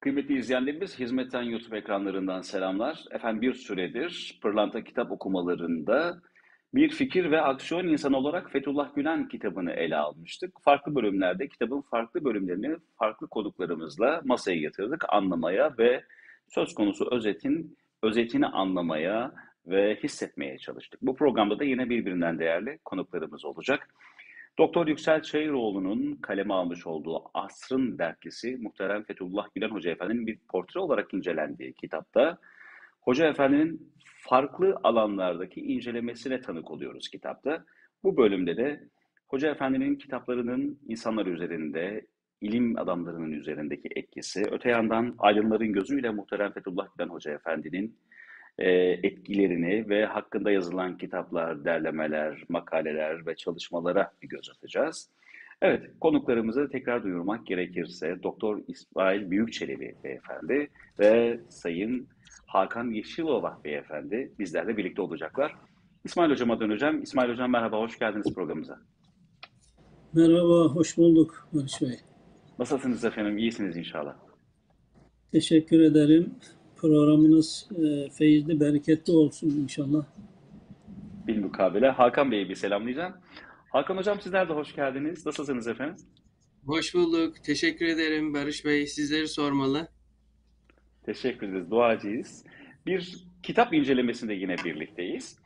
Kıymetli izleyenlerimiz, Hizmetten YouTube ekranlarından selamlar. Efendim bir süredir Pırlanta kitap okumalarında bir fikir ve aksiyon insanı olarak Fethullah Gülen kitabını ele almıştık. Farklı bölümlerde kitabın farklı bölümlerini farklı konuklarımızla masaya yatırdık, anlamaya ve söz konusu özetin özetini anlamaya ve hissetmeye çalıştık. Bu programda da yine birbirinden değerli konuklarımız olacak. Doktor Yüksel Çayıroğlu'nun kaleme almış olduğu Asrın dergisi muhterem Fethullah Gülen Hoca Efendi'nin bir portre olarak incelendiği kitapta Hoca Efendi'nin farklı alanlardaki incelemesine tanık oluyoruz kitapta. Bu bölümde de Hoca Efendi'nin kitaplarının insanlar üzerinde, ilim adamlarının üzerindeki etkisi, öte yandan aydınların gözüyle muhterem Fethullah Gülen Hoca Efendi'nin e, etkilerini ve hakkında yazılan kitaplar, derlemeler, makaleler ve çalışmalara bir göz atacağız. Evet, konuklarımızı tekrar duyurmak gerekirse Doktor İsmail Büyükçelebi Beyefendi ve Sayın Hakan Yeşilova Beyefendi bizlerle birlikte olacaklar. İsmail Hocam'a döneceğim. İsmail Hocam merhaba, hoş geldiniz programımıza. Merhaba, hoş bulduk Barış Bey. Nasılsınız efendim? İyisiniz inşallah. Teşekkür ederim. Programınız e, feyizli, bereketli olsun inşallah. Bilmukabele. Hakan Bey'i bir selamlayacağım. Hakan Hocam sizler de hoş geldiniz. Nasılsınız efendim? Hoş bulduk. Teşekkür ederim Barış Bey. Sizleri sormalı. Teşekkür ederiz. Duacıyız. Bir kitap incelemesinde yine birlikteyiz.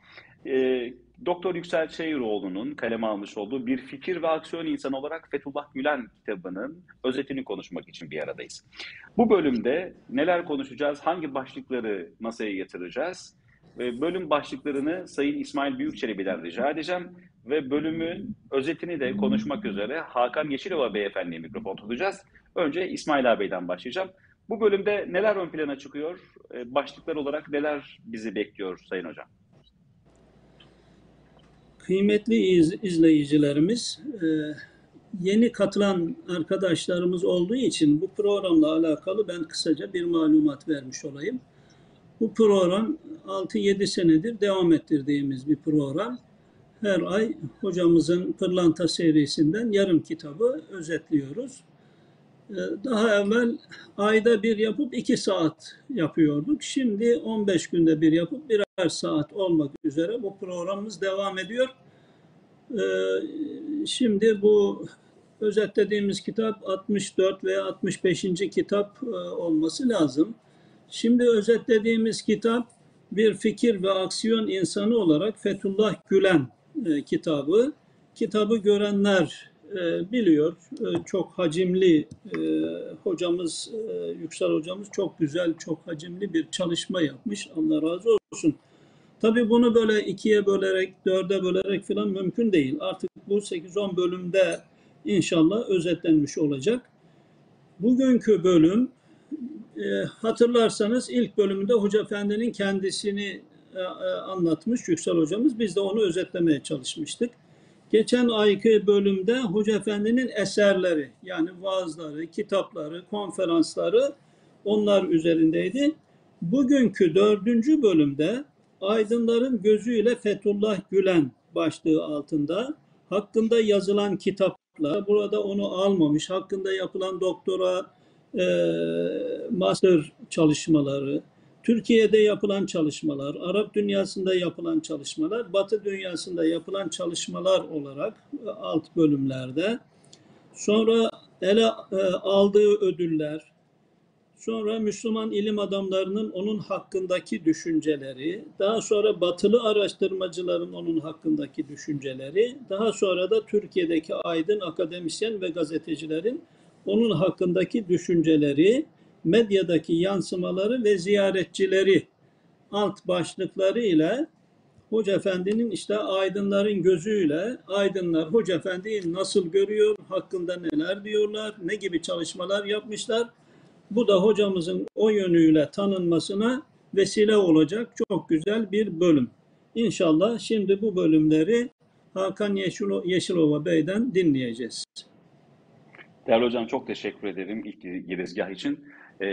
Ee, Doktor Yüksel Çayıroğlu'nun kaleme almış olduğu bir fikir ve aksiyon insanı olarak Fethullah Gülen kitabının özetini konuşmak için bir aradayız. Bu bölümde neler konuşacağız, hangi başlıkları masaya ve bölüm başlıklarını Sayın İsmail Büyükçelebi'den rica edeceğim ve bölümün özetini de konuşmak üzere Hakan Yeşilova Beyefendi'ye mikrofon tutacağız. Önce İsmail ağabeyden başlayacağım. Bu bölümde neler ön plana çıkıyor? Ee, başlıklar olarak neler bizi bekliyor Sayın Hocam? Kıymetli iz, izleyicilerimiz, e, yeni katılan arkadaşlarımız olduğu için bu programla alakalı ben kısaca bir malumat vermiş olayım. Bu program 6-7 senedir devam ettirdiğimiz bir program. Her ay hocamızın Pırlanta serisinden yarım kitabı özetliyoruz. Ee, daha evvel ayda bir yapıp iki saat yapıyorduk. Şimdi 15 günde bir yapıp birer saat olmak üzere bu programımız devam ediyor. Ee, şimdi bu özetlediğimiz kitap 64 veya 65. kitap e, olması lazım. Şimdi özetlediğimiz kitap bir fikir ve aksiyon insanı olarak Fethullah Gülen e, kitabı. Kitabı görenler e, biliyor. Çok hacimli hocamız, Yüksel hocamız çok güzel, çok hacimli bir çalışma yapmış. Allah razı olsun. Tabii bunu böyle ikiye bölerek, dörde bölerek falan mümkün değil. Artık bu 8-10 bölümde inşallah özetlenmiş olacak. Bugünkü bölüm hatırlarsanız ilk bölümünde Hoca Efendi'nin kendisini anlatmış Yüksel hocamız. Biz de onu özetlemeye çalışmıştık. Geçen ayki bölümde Hoca Efendi'nin eserleri yani vaazları, kitapları, konferansları onlar üzerindeydi. Bugünkü dördüncü bölümde Aydınların Gözüyle Fethullah Gülen başlığı altında hakkında yazılan kitaplar, burada onu almamış, hakkında yapılan doktora, e, master çalışmaları, Türkiye'de yapılan çalışmalar, Arap dünyasında yapılan çalışmalar, Batı dünyasında yapılan çalışmalar olarak e, alt bölümlerde. Sonra ele e, aldığı ödüller, sonra Müslüman ilim adamlarının onun hakkındaki düşünceleri, daha sonra batılı araştırmacıların onun hakkındaki düşünceleri, daha sonra da Türkiye'deki aydın akademisyen ve gazetecilerin onun hakkındaki düşünceleri, medyadaki yansımaları ve ziyaretçileri alt başlıkları ile Hoca Efendi'nin işte aydınların gözüyle aydınlar Hoca Efendi'yi nasıl görüyor, hakkında neler diyorlar, ne gibi çalışmalar yapmışlar. Bu da hocamızın o yönüyle tanınmasına vesile olacak çok güzel bir bölüm. İnşallah şimdi bu bölümleri Hakan Yeşilova Bey'den dinleyeceğiz. Değerli hocam çok teşekkür ederim ilk girizgah için. Ee,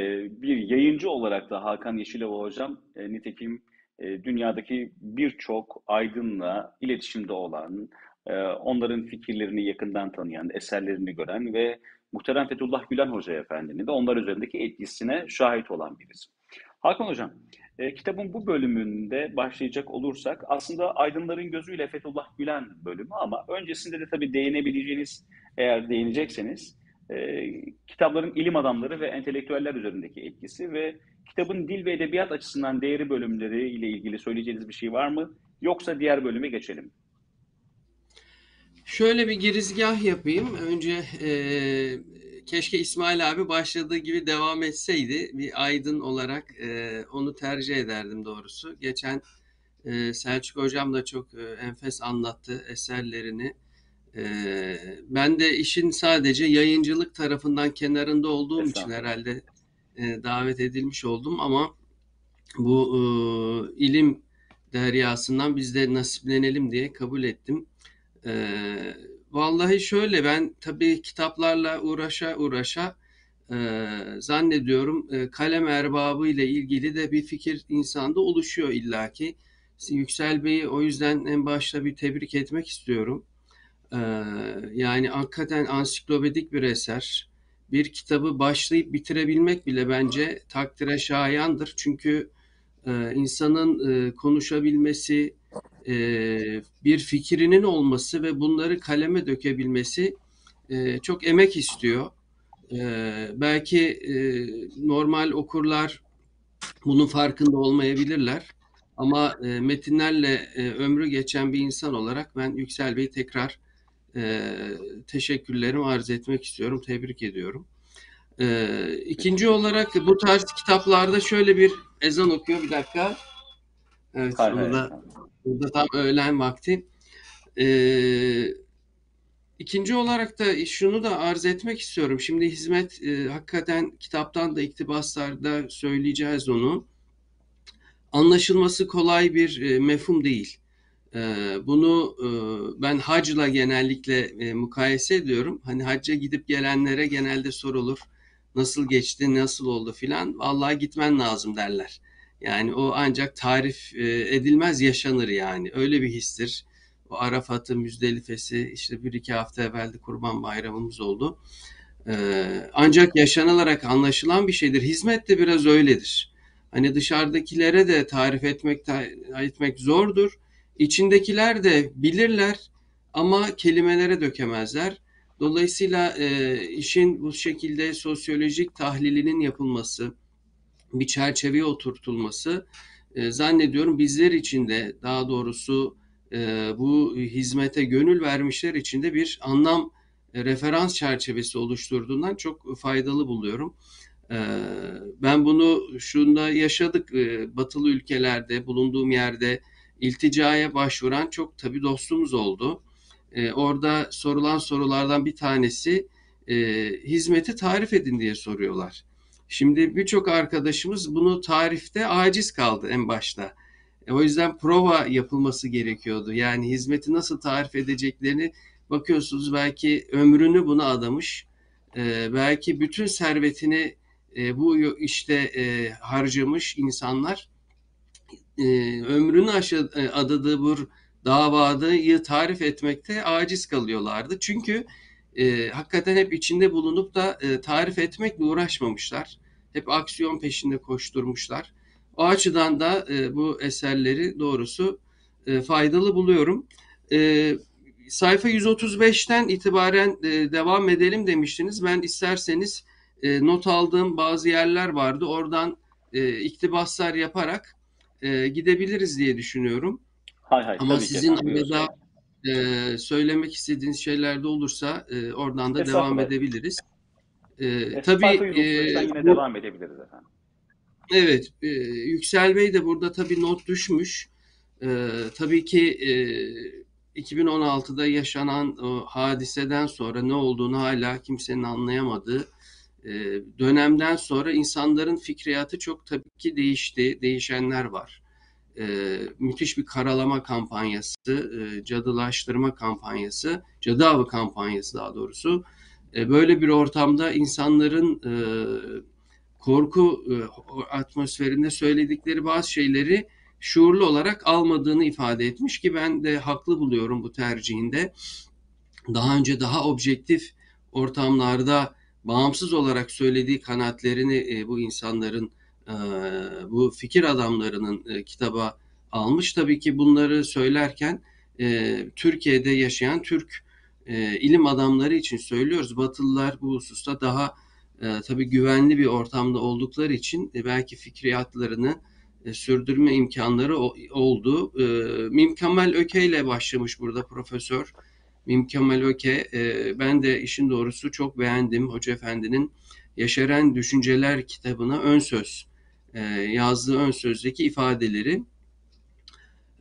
bir yayıncı olarak da Hakan Yeşilova hocam e, nitekim e, dünyadaki birçok aydınla iletişimde olan, e, onların fikirlerini yakından tanıyan, eserlerini gören ve muhterem Fethullah Gülen Hoca Efendi'nin de onlar üzerindeki etkisine şahit olan birisi. Hakan Hocam, e, kitabın bu bölümünde başlayacak olursak aslında aydınların gözüyle Fethullah Gülen bölümü ama öncesinde de tabii değinebileceğiniz eğer değinecekseniz e, kitapların ilim adamları ve entelektüeller üzerindeki etkisi ve kitabın dil ve edebiyat açısından değeri bölümleri ile ilgili söyleyeceğiniz bir şey var mı? Yoksa diğer bölüme geçelim. Şöyle bir girizgah yapayım. Önce e, keşke İsmail abi başladığı gibi devam etseydi. Bir aydın olarak e, onu tercih ederdim doğrusu. Geçen e, Selçuk hocam da çok e, enfes anlattı eserlerini. E, ben de işin sadece yayıncılık tarafından kenarında olduğum için herhalde e, davet edilmiş oldum ama bu e, ilim deryasından biz de nasiplenelim diye kabul ettim. Ee, vallahi şöyle ben tabii kitaplarla uğraşa uğraşa e, zannediyorum e, kalem erbabı ile ilgili de bir fikir insanda oluşuyor illaki. Yüksel Bey'i o yüzden en başta bir tebrik etmek istiyorum. Ee, yani hakikaten ansiklopedik bir eser. Bir kitabı başlayıp bitirebilmek bile bence takdire şayandır. Çünkü e, insanın e, konuşabilmesi, e, bir fikrinin olması ve bunları kaleme dökebilmesi e, çok emek istiyor. E, belki e, normal okurlar bunun farkında olmayabilirler. Ama e, metinlerle e, ömrü geçen bir insan olarak ben Yüksel Bey'i tekrar e, teşekkürlerimi arz etmek istiyorum. Tebrik ediyorum. E, ikinci olarak bu tarz kitaplarda şöyle bir ezan okuyor. Bir dakika. Evet, Hay hay. burada Burada tam öğlen vakti. Ee, ikinci olarak da şunu da arz etmek istiyorum. Şimdi hizmet e, hakikaten kitaptan da iktibaslarda söyleyeceğiz onu. Anlaşılması kolay bir e, mefhum değil. E, bunu e, ben hacla genellikle e, mukayese ediyorum. Hani hacca gidip gelenlere genelde sorulur. Nasıl geçti, nasıl oldu filan. Vallahi gitmen lazım derler. Yani o ancak tarif e, edilmez yaşanır yani. Öyle bir histir. O Arafat'ı, Müzdelife'si işte bir iki hafta evvel de Kurban Bayramımız oldu. Ee, ancak yaşanılarak anlaşılan bir şeydir. Hizmet de biraz öyledir. Hani dışarıdakilere de tarif etmek etmek zordur. İçindekiler de bilirler ama kelimelere dökemezler. Dolayısıyla e, işin bu şekilde sosyolojik tahlilinin yapılması, bir çerçeveye oturtulması e, zannediyorum bizler için de daha doğrusu e, bu hizmete gönül vermişler için de bir anlam e, referans çerçevesi oluşturduğundan çok faydalı buluyorum. E, ben bunu şunda yaşadık e, batılı ülkelerde bulunduğum yerde ilticaya başvuran çok tabi dostumuz oldu. E, orada sorulan sorulardan bir tanesi e, hizmeti tarif edin diye soruyorlar. Şimdi birçok arkadaşımız bunu tarifte aciz kaldı en başta. E, o yüzden prova yapılması gerekiyordu. Yani hizmeti nasıl tarif edeceklerini bakıyorsunuz belki ömrünü buna adamış. E, belki bütün servetini e, bu işte e, harcamış insanlar e, ömrünü aşı, e, adadığı bu davayı tarif etmekte aciz kalıyorlardı. Çünkü e, hakikaten hep içinde bulunup da e, tarif etmekle uğraşmamışlar. Hep aksiyon peşinde koşturmuşlar. O açıdan da e, bu eserleri doğrusu e, faydalı buluyorum. E, sayfa 135'ten itibaren e, devam edelim demiştiniz. Ben isterseniz e, not aldığım bazı yerler vardı. Oradan e, iktibaslar yaparak e, gidebiliriz diye düşünüyorum. Hay hay. Ama tabii ki sizin efendim, buyurun. E, söylemek istediğiniz şeyler de olursa e, oradan da devam edebiliriz. E, tabii e, 135'ten yine bu- devam edebiliriz efendim. Evet, e, Yüksel Bey de burada tabii not düşmüş. E, tabii ki e, 2016'da yaşanan o hadiseden sonra ne olduğunu hala kimsenin anlayamadığı e, dönemden sonra insanların fikriyatı çok tabii ki değişti, değişenler var. E, müthiş bir karalama kampanyası, e, cadılaştırma kampanyası, cadı avı kampanyası daha doğrusu. E, böyle bir ortamda insanların e, korku e, atmosferinde söyledikleri bazı şeyleri şuurlu olarak almadığını ifade etmiş ki ben de haklı buluyorum bu tercihinde. Daha önce daha objektif ortamlarda bağımsız olarak söylediği kanaatlerini e, bu insanların, bu fikir adamlarının e, kitaba almış. Tabii ki bunları söylerken e, Türkiye'de yaşayan Türk e, ilim adamları için söylüyoruz. Batılılar bu hususta daha tabii güvenli bir ortamda oldukları için belki fikriyatlarını sürdürme imkanları oldu. Mimkemal Öke ile başlamış burada profesör. Mimkemal Öke, ben de işin doğrusu çok beğendim Hoca Efendi'nin Yaşaran Düşünceler kitabına ön söz e, yazdığı ön sözdeki ifadeleri.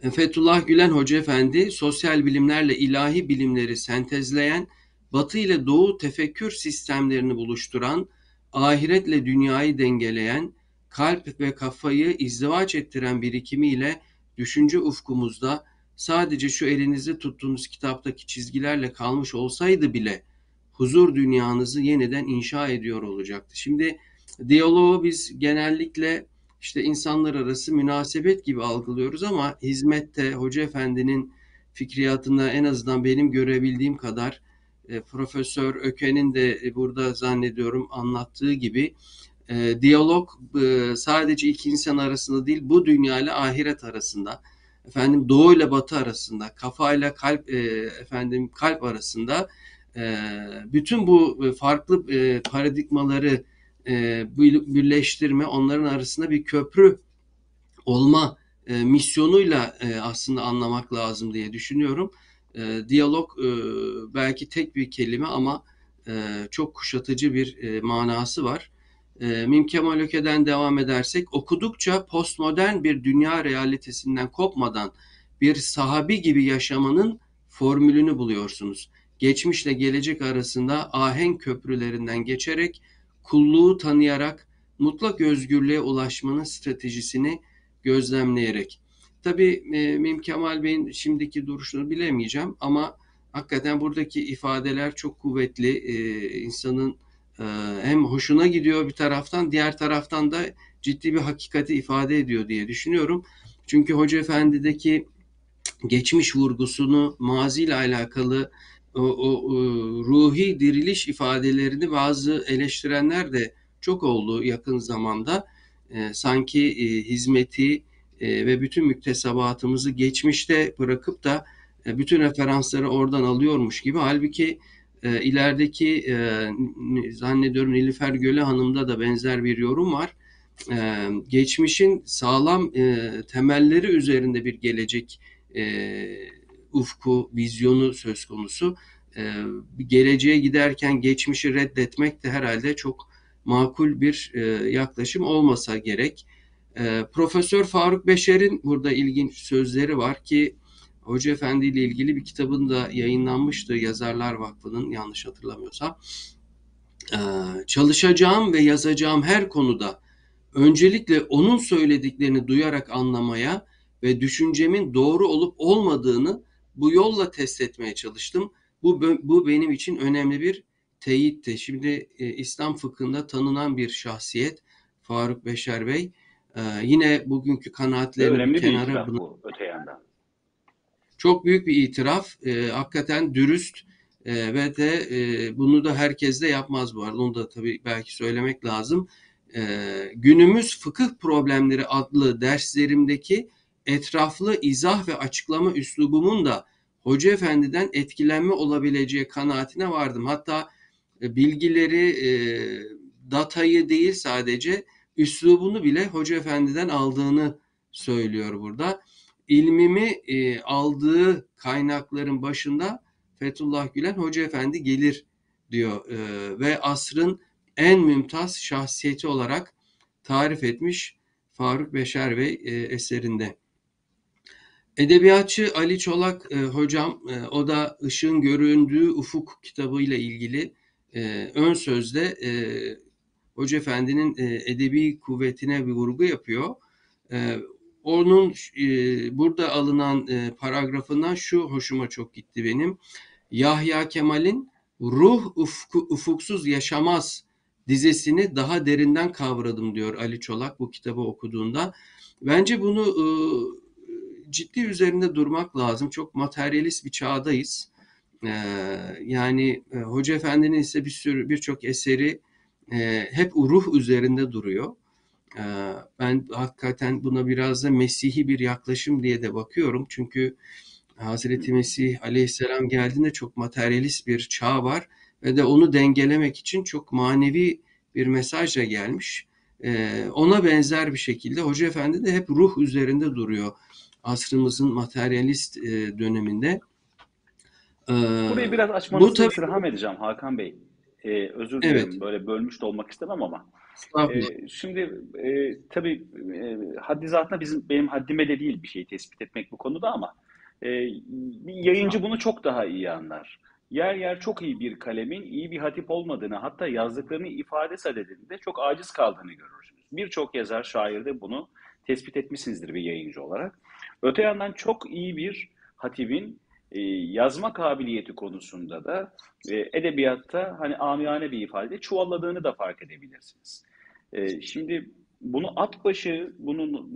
E, Fethullah Gülen Hoca Efendi sosyal bilimlerle ilahi bilimleri sentezleyen, Batı ile Doğu tefekkür sistemlerini buluşturan, ahiretle dünyayı dengeleyen, kalp ve kafayı izdivaç ettiren birikimiyle düşünce ufkumuzda sadece şu elinizde tuttuğunuz kitaptaki çizgilerle kalmış olsaydı bile huzur dünyanızı yeniden inşa ediyor olacaktı. Şimdi diyaloğu biz genellikle işte insanlar arası münasebet gibi algılıyoruz ama hizmette Hoca Efendi'nin fikriyatında en azından benim görebildiğim kadar e, Profesör Öken'in de burada zannediyorum anlattığı gibi e, diyalog e, sadece iki insan arasında değil bu dünya ile ahiret arasında efendim doğu ile batı arasında kafa ile kalp e, efendim kalp arasında e, bütün bu e, farklı e, paradigmaları e, bir- birleştirme, onların arasında bir köprü olma e, misyonuyla e, aslında anlamak lazım diye düşünüyorum. E, diyalog belki tek bir kelime ama çok kuşatıcı bir manası var. E, Mim Kemal Öke'den devam edersek okudukça postmodern bir dünya realitesinden kopmadan bir sahabi gibi yaşamanın formülünü buluyorsunuz. Geçmişle gelecek arasında ahenk köprülerinden geçerek kulluğu tanıyarak mutlak özgürlüğe ulaşmanın stratejisini gözlemleyerek. Tabii e, Mim Kemal Bey'in şimdiki duruşunu bilemeyeceğim ama hakikaten buradaki ifadeler çok kuvvetli. E, insanın e, hem hoşuna gidiyor bir taraftan, diğer taraftan da ciddi bir hakikati ifade ediyor diye düşünüyorum. Çünkü Hoca Efendi'deki geçmiş vurgusunu, maziyle alakalı o, o, ruhi diriliş ifadelerini bazı eleştirenler de çok oldu yakın zamanda. E, sanki e, hizmeti e, ve bütün müktesebatımızı geçmişte bırakıp da e, bütün referansları oradan alıyormuş gibi. Halbuki e, ilerideki e, zannediyorum Nilüfer Göle Hanım'da da benzer bir yorum var. E, geçmişin sağlam e, temelleri üzerinde bir gelecek e, ufku, vizyonu söz konusu. E, geleceğe giderken geçmişi reddetmek de herhalde çok makul bir e, yaklaşım olmasa gerek. E, Profesör Faruk Beşer'in burada ilginç sözleri var ki Hoca Efendi ile ilgili bir kitabın da yayınlanmıştı Yazarlar Vakfı'nın yanlış hatırlamıyorsam. E, çalışacağım ve yazacağım her konuda öncelikle onun söylediklerini duyarak anlamaya ve düşüncemin doğru olup olmadığını bu yolla test etmeye çalıştım. Bu bu benim için önemli bir teyitti. Şimdi e, İslam fıkhında tanınan bir şahsiyet Faruk Beşer Bey. E, yine bugünkü kanaatlerini bir önemli bir kenara itiraf bırak- bu öte yandan. çok büyük bir itiraf. E, hakikaten dürüst e, ve de e, bunu da herkes de yapmaz bu arada. Onu da tabii belki söylemek lazım. E, günümüz fıkıh problemleri adlı derslerimdeki etraflı izah ve açıklama üslubumun da Hoca Efendi'den etkilenme olabileceği kanaatine vardım. Hatta e, bilgileri, e, datayı değil sadece üslubunu bile Hoca Efendi'den aldığını söylüyor burada ilmimi e, aldığı kaynakların başında Fethullah Gülen Hoca Efendi gelir diyor ve asrın en mümtaz şahsiyeti olarak tarif etmiş Faruk Beşer Bey eserinde. Edebiyatçı Ali Çolak e, hocam e, o da Işığın Göründüğü Ufuk kitabıyla ilgili e, ön sözde e, Hoca Efendi'nin e, edebi kuvvetine bir vurgu yapıyor. E, onun e, burada alınan e, paragrafından şu hoşuma çok gitti benim. Yahya Kemal'in ruh ufku, ufuksuz yaşamaz dizesini daha derinden kavradım diyor Ali Çolak bu kitabı okuduğunda. Bence bunu e, ciddi üzerinde durmak lazım. Çok materyalist bir çağdayız. E, yani e, Hoca Efendi'nin ise bir sürü birçok eseri e, hep ruh üzerinde duruyor. E, ben hakikaten buna biraz da Mesih'i bir yaklaşım diye de bakıyorum. Çünkü Hazreti Mesih Aleyhisselam geldiğinde çok materyalist bir çağ var ve de onu dengelemek için çok manevi bir mesajla gelmiş. Ee, ona benzer bir şekilde Hoca Efendi de hep ruh üzerinde duruyor asrımızın materyalist e, döneminde. Ee, Burayı biraz açmanızı bu tabii istirham edeceğim Hakan Bey. Ee, özür Evet. dilerim böyle bölmüş de olmak istemem ama. Ee, şimdi e, tabii e, haddi zatında bizim benim haddime de değil bir şeyi tespit etmek bu konuda ama e, yayıncı bunu çok daha iyi anlar. Yer yer çok iyi bir kalemin iyi bir hatip olmadığını hatta yazdıklarını ifade sadedinde çok aciz kaldığını görürsünüz. Birçok yazar, şair de bunu tespit etmişsinizdir bir yayıncı olarak. Öte yandan çok iyi bir hatibin e, yazma kabiliyeti konusunda da e, edebiyatta hani amiyane bir ifade çuvalladığını da fark edebilirsiniz. E, şimdi bunu at başı, bunun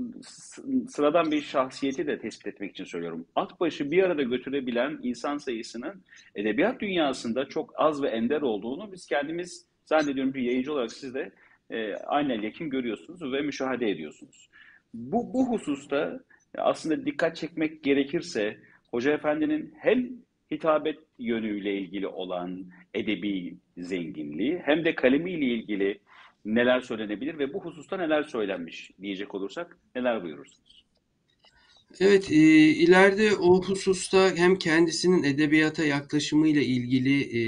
sıradan bir şahsiyeti de tespit etmek için söylüyorum. At başı bir arada götürebilen insan sayısının edebiyat dünyasında çok az ve ender olduğunu biz kendimiz zannediyorum bir yayıncı olarak siz de e, aynen yakin görüyorsunuz ve müşahede ediyorsunuz. Bu, bu hususta aslında dikkat çekmek gerekirse Hoca Efendi'nin hem hitabet yönüyle ilgili olan edebi zenginliği hem de kalemiyle ilgili neler söylenebilir ve bu hususta neler söylenmiş diyecek olursak neler buyurursunuz? Evet, e, ileride o hususta hem kendisinin edebiyata yaklaşımıyla ilgili e,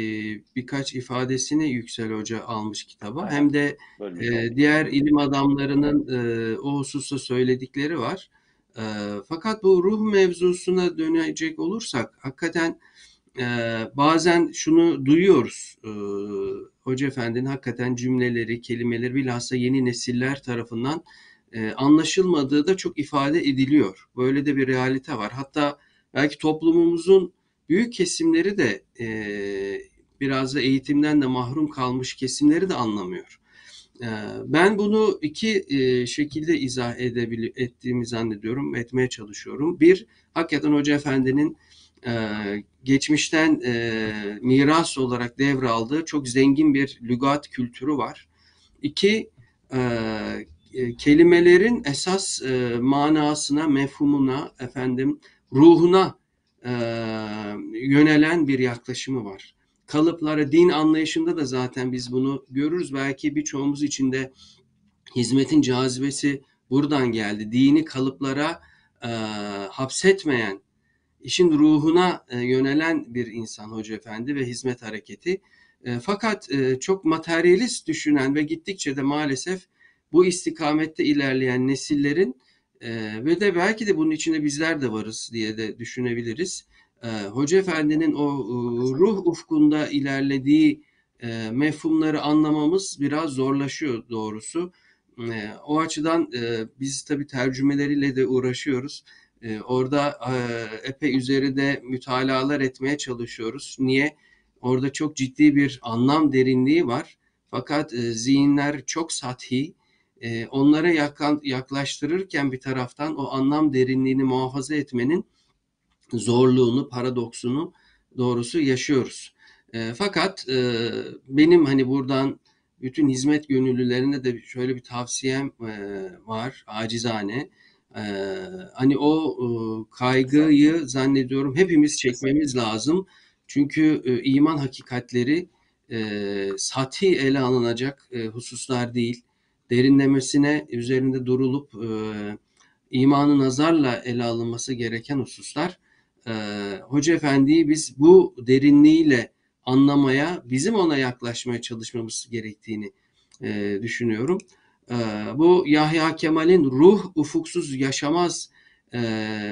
birkaç ifadesini Yüksel Hoca almış kitaba, hem de e, diğer ilim adamlarının e, o hususta söyledikleri var. E, fakat bu ruh mevzusuna dönecek olursak, hakikaten e, bazen şunu duyuyoruz. E, Hoca Efendi'nin hakikaten cümleleri, kelimeleri bilhassa yeni nesiller tarafından e, anlaşılmadığı da çok ifade ediliyor. Böyle de bir realite var. Hatta belki toplumumuzun büyük kesimleri de e, biraz da eğitimden de mahrum kalmış kesimleri de anlamıyor. E, ben bunu iki e, şekilde izah edebili ettiğimi zannediyorum, etmeye çalışıyorum. Bir, hakikaten Hoca Efendi'nin e, geçmişten e, miras olarak devraldığı çok zengin bir lügat kültürü var. İki, kelimelerin esas manasına, mefhumuna, efendim ruhuna yönelen bir yaklaşımı var. Kalıplara, din anlayışında da zaten biz bunu görürüz. Belki birçoğumuz için de hizmetin cazibesi buradan geldi. Dini kalıplara e, hapsetmeyen, işin ruhuna e, yönelen bir insan Hoca Efendi ve hizmet hareketi. E, fakat e, çok materyalist düşünen ve gittikçe de maalesef bu istikamette ilerleyen nesillerin e, ve de belki de bunun içinde bizler de varız diye de düşünebiliriz. E, Hoca Efendi'nin o e, ruh ufkunda ilerlediği e, mefhumları anlamamız biraz zorlaşıyor doğrusu. E, o açıdan e, biz tabii tercümeleriyle de uğraşıyoruz. E, orada e, epey üzerinde mütalalar etmeye çalışıyoruz. Niye? Orada çok ciddi bir anlam derinliği var. Fakat e, zihinler çok sathi. E, onlara yaklaştırırken bir taraftan o anlam derinliğini muhafaza etmenin zorluğunu, paradoksunu doğrusu yaşıyoruz. E, fakat e, benim hani buradan bütün hizmet gönüllülerine de şöyle bir tavsiyem e, var, acizane. E, hani o e, kaygıyı zannediyorum hepimiz çekmemiz lazım. Çünkü e, iman hakikatleri e, sati ele alınacak e, hususlar değil. Derinlemesine üzerinde durulup e, imanı nazarla ele alınması gereken hususlar. E, Hoca Efendi'yi biz bu derinliğiyle anlamaya, bizim ona yaklaşmaya çalışmamız gerektiğini e, düşünüyorum. E, bu Yahya Kemal'in ruh ufuksuz yaşamaz e,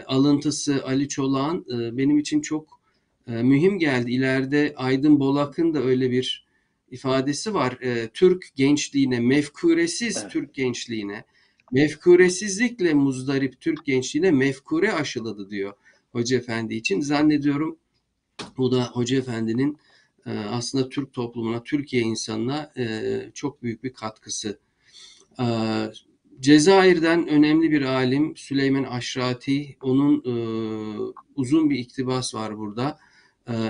alıntısı Ali Çolak'ın e, benim için çok e, mühim geldi. İleride Aydın Bolak'ın da öyle bir ifadesi var. E, Türk gençliğine, mefkuresiz Evet. Türk gençliğine, mefkuresizlikle muzdarip Türk gençliğine mefkure aşıladı diyor Hoca Efendi için. Zannediyorum bu da Hoca Efendi'nin e, aslında Türk toplumuna, Türkiye insanına e, çok büyük bir katkısı. E, Cezayir'den önemli bir alim Süleyman Aşrati, onun uzun bir iktibas var burada.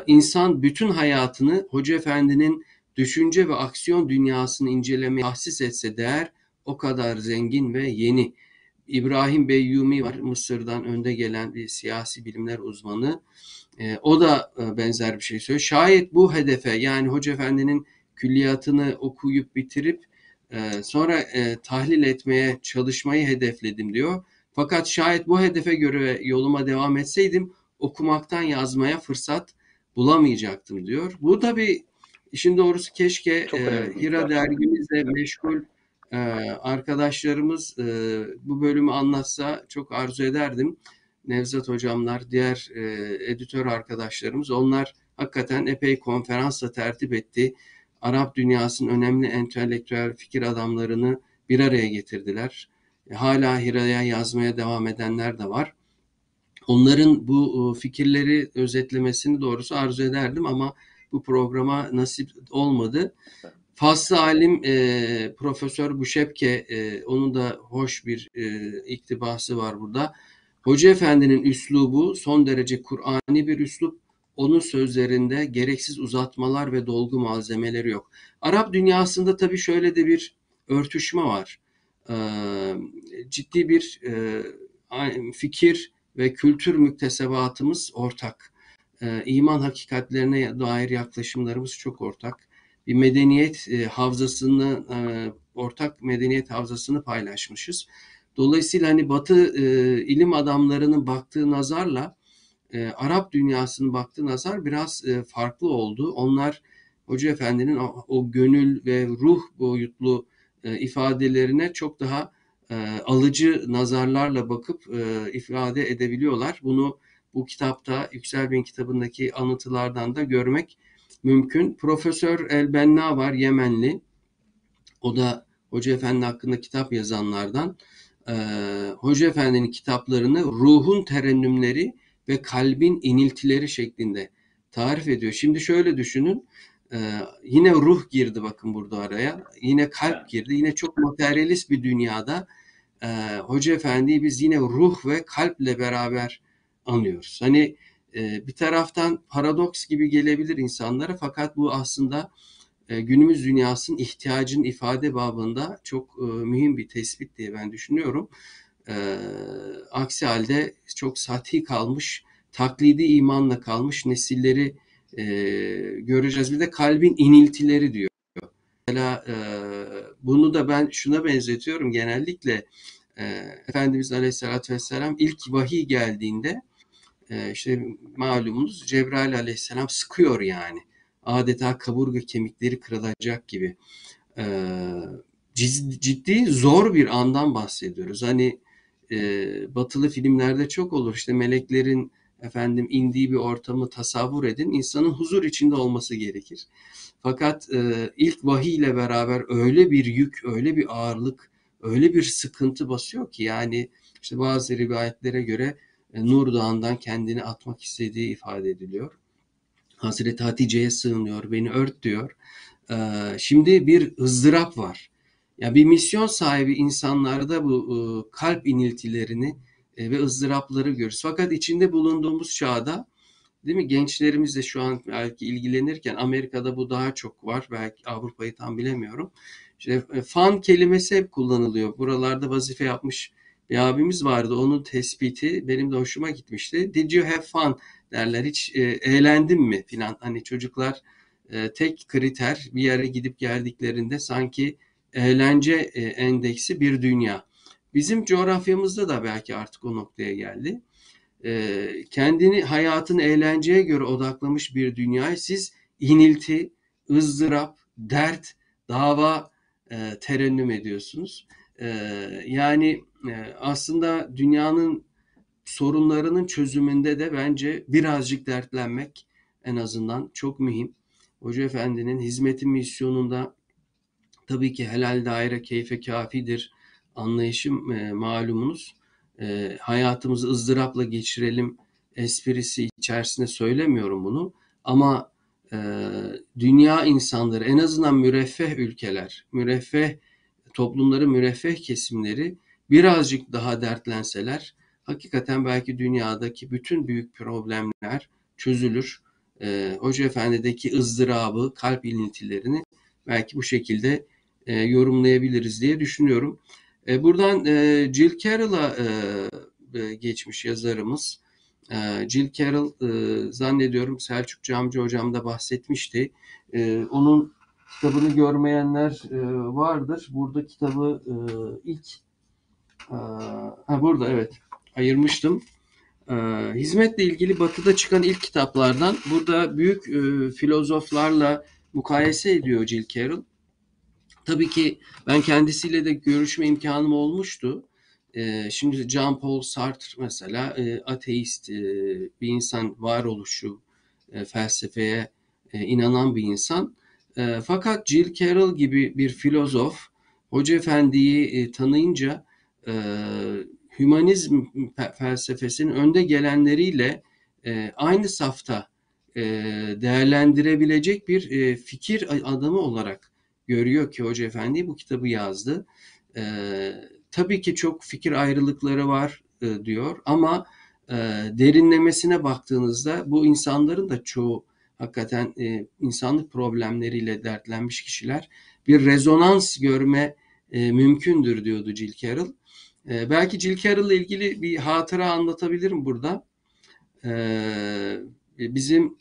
insan bütün hayatını Hoca Efendi'nin düşünce ve aksiyon dünyasını incelemeye tahsis etse değer o kadar zengin ve yeni. İbrahim Beyyumi var Mısır'dan önde gelen bir siyasi bilimler uzmanı. E, o da e, benzer bir şey söylüyor. Şayet bu hedefe yani Hoca Efendi'nin külliyatını okuyup bitirip e, sonra e, tahlil etmeye çalışmayı hedefledim diyor. Fakat şayet bu hedefe göre yoluma devam etseydim okumaktan yazmaya fırsat bulamayacaktım diyor. Bu da bir işin doğrusu keşke Çok e. Hira dergimizle meşgul e, arkadaşlarımız e, bu bölümü anlatsa çok arzu ederdim. Nevzat hocamlar, diğer e, editör arkadaşlarımız onlar hakikaten epey konferansla tertip etti. Arap dünyasının önemli entelektüel fikir adamlarını bir araya getirdiler. E, hala Hira'ya yazmaya devam edenler de var. Onların bu fikirleri özetlemesini doğrusu arzu ederdim ama bu programa nasip olmadı. Faslı alim e, Profesör Buşepke, e, onun da hoş bir e, iktibası var burada. Hoca Efendi'nin üslubu son derece Kur'ani bir üslup. Onun sözlerinde gereksiz uzatmalar ve dolgu malzemeleri yok. Arap dünyasında tabii şöyle de bir örtüşme var. E, ciddi bir e, fikir ve kültür müktesebatımız ortak. E, iman hakikatlerine dair yaklaşımlarımız çok ortak bir medeniyet e, havzasını e, ortak medeniyet havzasını paylaşmışız. Dolayısıyla hani Batı e, ilim adamlarının baktığı nazarla e, Arap dünyasının baktığı nazar biraz e, farklı oldu. Onlar Hoca Efendi'nin o, o gönül ve ruh boyutlu e, ifadelerine çok daha e, alıcı nazarlarla bakıp e, ifade edebiliyorlar. Bunu bu kitapta Yüksel Bey'in kitabındaki anlatılardan da görmek mümkün. Profesör El-Benna var Yemenli. O da Hoca Efendi hakkında kitap yazanlardan. Ee, Hoca Efendi'nin kitaplarını ruhun terennümleri ve kalbin iniltileri şeklinde tarif ediyor. Şimdi şöyle düşünün. Ee, yine ruh girdi bakın burada araya. Yine kalp girdi. Yine çok materyalist bir dünyada e, Hoca Efendi'yi biz yine ruh ve kalple beraber anıyoruz. Hani bir taraftan paradoks gibi gelebilir insanlara fakat bu aslında günümüz dünyasının ihtiyacın ifade babında çok mühim bir tespit diye ben düşünüyorum. Aksi halde çok sati kalmış, taklidi imanla kalmış nesilleri göreceğiz. Bir de kalbin iniltileri diyor. Mesela bunu da ben şuna benzetiyorum genellikle Efendimiz Aleyhisselatü Vesselam ilk vahiy geldiğinde işte malumunuz Cebrail aleyhisselam sıkıyor yani. Adeta kaburga kemikleri kırılacak gibi. Ciddi zor bir andan bahsediyoruz. Hani batılı filmlerde çok olur işte meleklerin efendim indiği bir ortamı tasavvur edin. İnsanın huzur içinde olması gerekir. Fakat ilk vahiy ile beraber öyle bir yük, öyle bir ağırlık, öyle bir sıkıntı basıyor ki yani işte bazı rivayetlere göre Nur Dağı'ndan kendini atmak istediği ifade ediliyor. Hazreti Hatice'ye sığınıyor, beni ört diyor. Şimdi bir ızdırap var. Ya bir misyon sahibi insanlarda bu kalp iniltilerini ve ızdırapları görürüz. Fakat içinde bulunduğumuz çağda değil mi gençlerimiz de şu an belki ilgilenirken Amerika'da bu daha çok var. Belki Avrupa'yı tam bilemiyorum. İşte fan kelimesi hep kullanılıyor. Buralarda vazife yapmış bir abimiz vardı. Onun tespiti benim de hoşuma gitmişti. Did you have fun derler. Hiç e, eğlendin mi filan. Hani çocuklar e, tek kriter bir yere gidip geldiklerinde sanki eğlence e, endeksi bir dünya. Bizim coğrafyamızda da belki artık o noktaya geldi. E, kendini hayatın eğlenceye göre odaklamış bir dünyayı siz inilti, ızdırap, dert, dava e, terennüm ediyorsunuz. E, yani aslında dünyanın sorunlarının çözümünde de bence birazcık dertlenmek en azından çok mühim. Hoca Efendi'nin hizmetin misyonunda tabii ki helal daire keyfe kafidir anlayışım e, malumunuz. E, hayatımızı ızdırapla geçirelim esprisi içerisinde söylemiyorum bunu. Ama e, dünya insanları en azından müreffeh ülkeler, müreffeh toplumların müreffeh kesimleri birazcık daha dertlenseler hakikaten belki dünyadaki bütün büyük problemler çözülür. e, Hoca Efendi'deki ızdırabı, kalp ilintilerini belki bu şekilde e, yorumlayabiliriz diye düşünüyorum. E, buradan e, Jill Carroll'a e, e, geçmiş yazarımız. E, Jill Carroll e, zannediyorum Selçuk Camcı hocam da bahsetmişti. E, onun kitabını görmeyenler e, vardır. Burada kitabı e, ilk ha, burada evet ayırmıştım. E, hizmetle ilgili Batı'da çıkan ilk kitaplardan. Burada büyük e, filozoflarla mukayese ediyor Jill Carroll. Tabii ki ben kendisiyle de görüşme imkanım olmuştu. E, şimdi Jean-Paul Sartre mesela e, ateist e, bir insan, varoluşu e, felsefeye e, inanan bir insan. E, fakat Jill Carroll gibi bir filozof Hoca Efendi'yi e, tanıyınca e, hümanizm felsefesinin önde gelenleriyle e, aynı safta e, değerlendirebilecek bir e, fikir adamı olarak görüyor ki Hoca Efendi bu kitabı yazdı. E, tabii ki çok fikir ayrılıkları var e, diyor ama e, derinlemesine baktığınızda bu insanların da çoğu hakikaten e, insanlık problemleriyle dertlenmiş kişiler bir rezonans görme e, mümkündür diyordu Jill Carroll. E, belki Jill Carroll ile ilgili bir hatıra anlatabilirim burada. E, bizim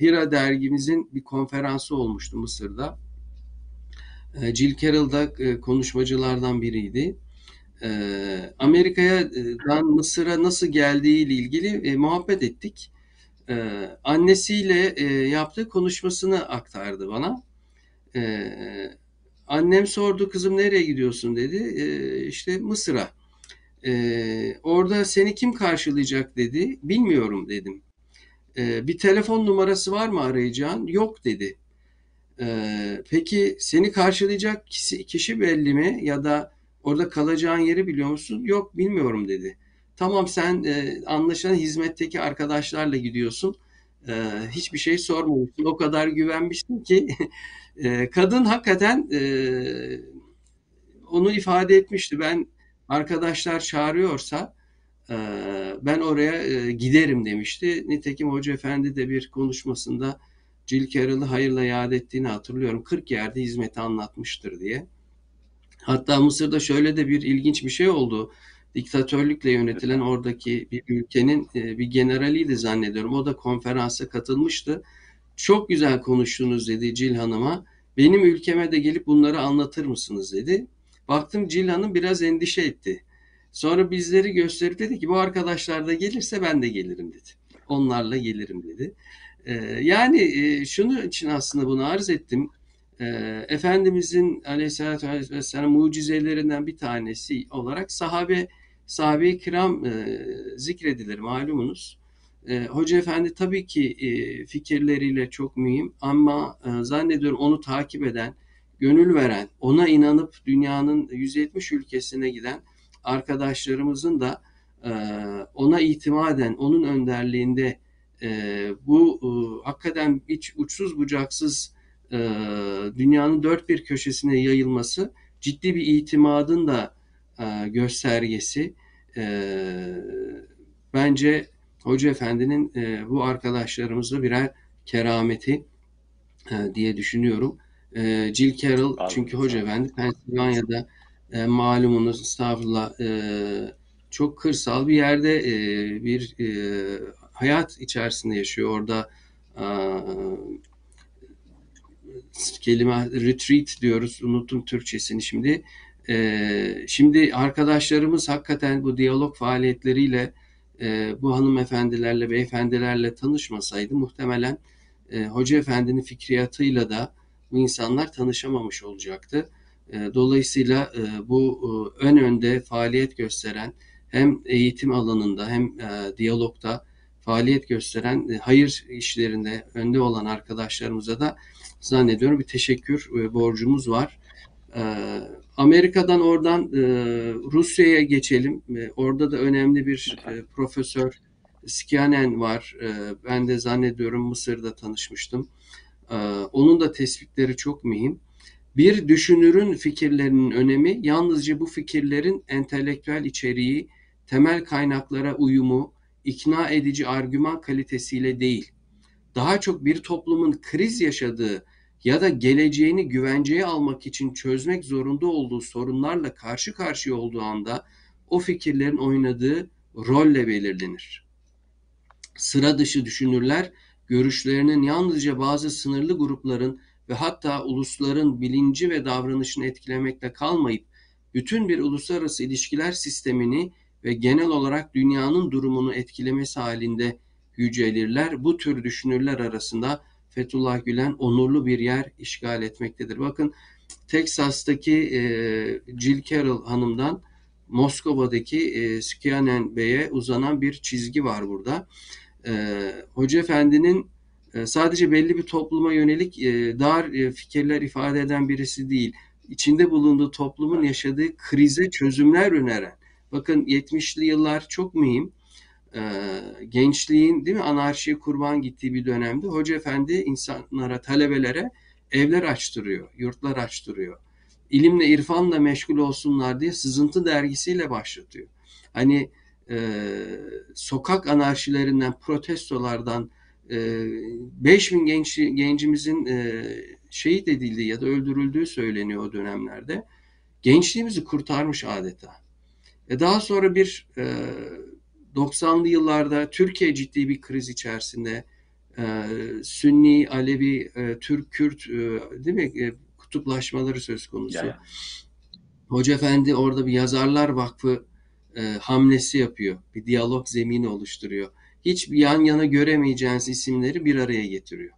Hira dergimizin bir konferansı olmuştu Mısır'da. E, Jill Carroll da e, konuşmacılardan biriydi. E, Amerika'dan Mısır'a nasıl geldiği ile ilgili e, muhabbet ettik. E, annesiyle e, yaptığı konuşmasını aktardı bana. E, annem sordu kızım nereye gidiyorsun dedi. E, işte Mısır'a. E, orada seni kim karşılayacak dedi. Bilmiyorum dedim. E, bir telefon numarası var mı arayacağın? Yok dedi. E, peki seni karşılayacak kişi, kişi belli mi? Ya da orada kalacağın yeri biliyor musun? Yok bilmiyorum dedi. Tamam sen e, anlaşılan hizmetteki arkadaşlarla gidiyorsun. E, hiçbir şey sormamışsın. O kadar güvenmiştin ki e, kadın hakikaten e, onu ifade etmişti. Ben arkadaşlar çağırıyorsa e, ben oraya e, giderim demişti. Nitekim Hoca Efendi de bir konuşmasında Jill Carroll'ı hayırla yad ettiğini hatırlıyorum. 40 yerde hizmeti anlatmıştır diye. Hatta Mısır'da şöyle de bir ilginç bir şey oldu diktatörlükle yönetilen oradaki bir ülkenin e, bir generaliydi zannediyorum. O da konferansa katılmıştı. Çok güzel konuştunuz dedi Cil Hanım'a. Benim ülkeme de gelip bunları anlatır mısınız dedi. Baktım Cil Hanım biraz endişe etti. Sonra bizleri gösterip dedi ki bu arkadaşlar da gelirse ben de gelirim dedi. Onlarla gelirim dedi. E, yani e, şunu için aslında bunu arz ettim. Efendimizin aleyhissalatü vesselam mucizelerinden bir tanesi olarak sahabe sahabe-i kiram e, zikredilir malumunuz. E, Hoca Efendi tabii ki e, fikirleriyle çok mühim ama e, zannediyorum onu takip eden, gönül veren, ona inanıp dünyanın 170 ülkesine giden arkadaşlarımızın da e, ona itimaden, onun önderliğinde e, bu e, hakikaten hiç uçsuz bucaksız e, dünyanın dört bir köşesine yayılması ciddi bir itimadın da e, göstergesi. E, bence Hoca Efendi'nin e, bu arkadaşlarımızla birer kerameti diye düşünüyorum. Jill Carroll Anladım. çünkü Hoca Efendi Pennsylvania'da malumunuz estağfurullah çok kırsal bir yerde bir hayat içerisinde yaşıyor. Orada kelime retreat diyoruz. Unuttum Türkçesini şimdi. Ee, şimdi arkadaşlarımız hakikaten bu diyalog faaliyetleriyle e, bu hanımefendilerle, beyefendilerle tanışmasaydı muhtemelen e, Hoca Efendi'nin fikriyatıyla da bu insanlar tanışamamış olacaktı. E, dolayısıyla e, bu e, ön önde faaliyet gösteren hem eğitim alanında hem e, diyalogda faaliyet gösteren e, hayır işlerinde önde olan arkadaşlarımıza da zannediyorum bir teşekkür e, borcumuz var. E, Amerika'dan oradan e, Rusya'ya geçelim. E, orada da önemli bir e, profesör Skyanen var. E, ben de zannediyorum Mısır'da tanışmıştım. E, onun da tespitleri çok mühim. Bir düşünürün fikirlerinin önemi yalnızca bu fikirlerin entelektüel içeriği, temel kaynaklara uyumu, ikna edici argüman kalitesiyle değil. daha çok bir toplumun kriz yaşadığı ya da geleceğini güvenceye almak için çözmek zorunda olduğu sorunlarla karşı karşıya olduğu anda o fikirlerin oynadığı rolle belirlenir. Sıra dışı düşünürler görüşlerinin yalnızca bazı sınırlı grupların ve hatta ulusların bilinci ve davranışını etkilemekle kalmayıp bütün bir uluslararası ilişkiler sistemini ve genel olarak dünyanın durumunu etkilemesi halinde yücelirler. Bu tür düşünürler arasında Fethullah Gülen onurlu bir yer işgal etmektedir. Bakın Teksas'taki e, Jill Carroll hanımdan Moskova'daki e, Skyanen Bey'e uzanan bir çizgi var burada. E, Hoca Efendi'nin e, sadece belli bir topluma yönelik e, dar e, fikirler ifade eden birisi değil. İçinde bulunduğu toplumun yaşadığı krize çözümler öneren. Bakın 70'li yıllar çok mühim. E, gençliğin değil mi anarşiye kurban gittiği bir dönemde Hoca Efendi insanlara, talebelere evler açtırıyor, yurtlar açtırıyor. İlimle, irfanla meşgul olsunlar diye Sızıntı dergisiyle başlatıyor. Hani e, sokak anarşilerinden, protestolardan e, 5000 genç, gencimizin e, şehit edildiği ya da öldürüldüğü söyleniyor o dönemlerde. Gençliğimizi kurtarmış adeta. E daha sonra bir e, 90'lı yıllarda Türkiye ciddi bir kriz içerisinde. E, Sünni, Alevi, e, Türk, Kürt e, değil mi? E, kutuplaşmaları söz konusu. Ya, ya. Hoca Efendi orada bir Yazarlar Vakfı e, hamlesi yapıyor. Bir diyalog zemini oluşturuyor. Hiç yan yana göremeyeceğiniz isimleri bir araya getiriyor.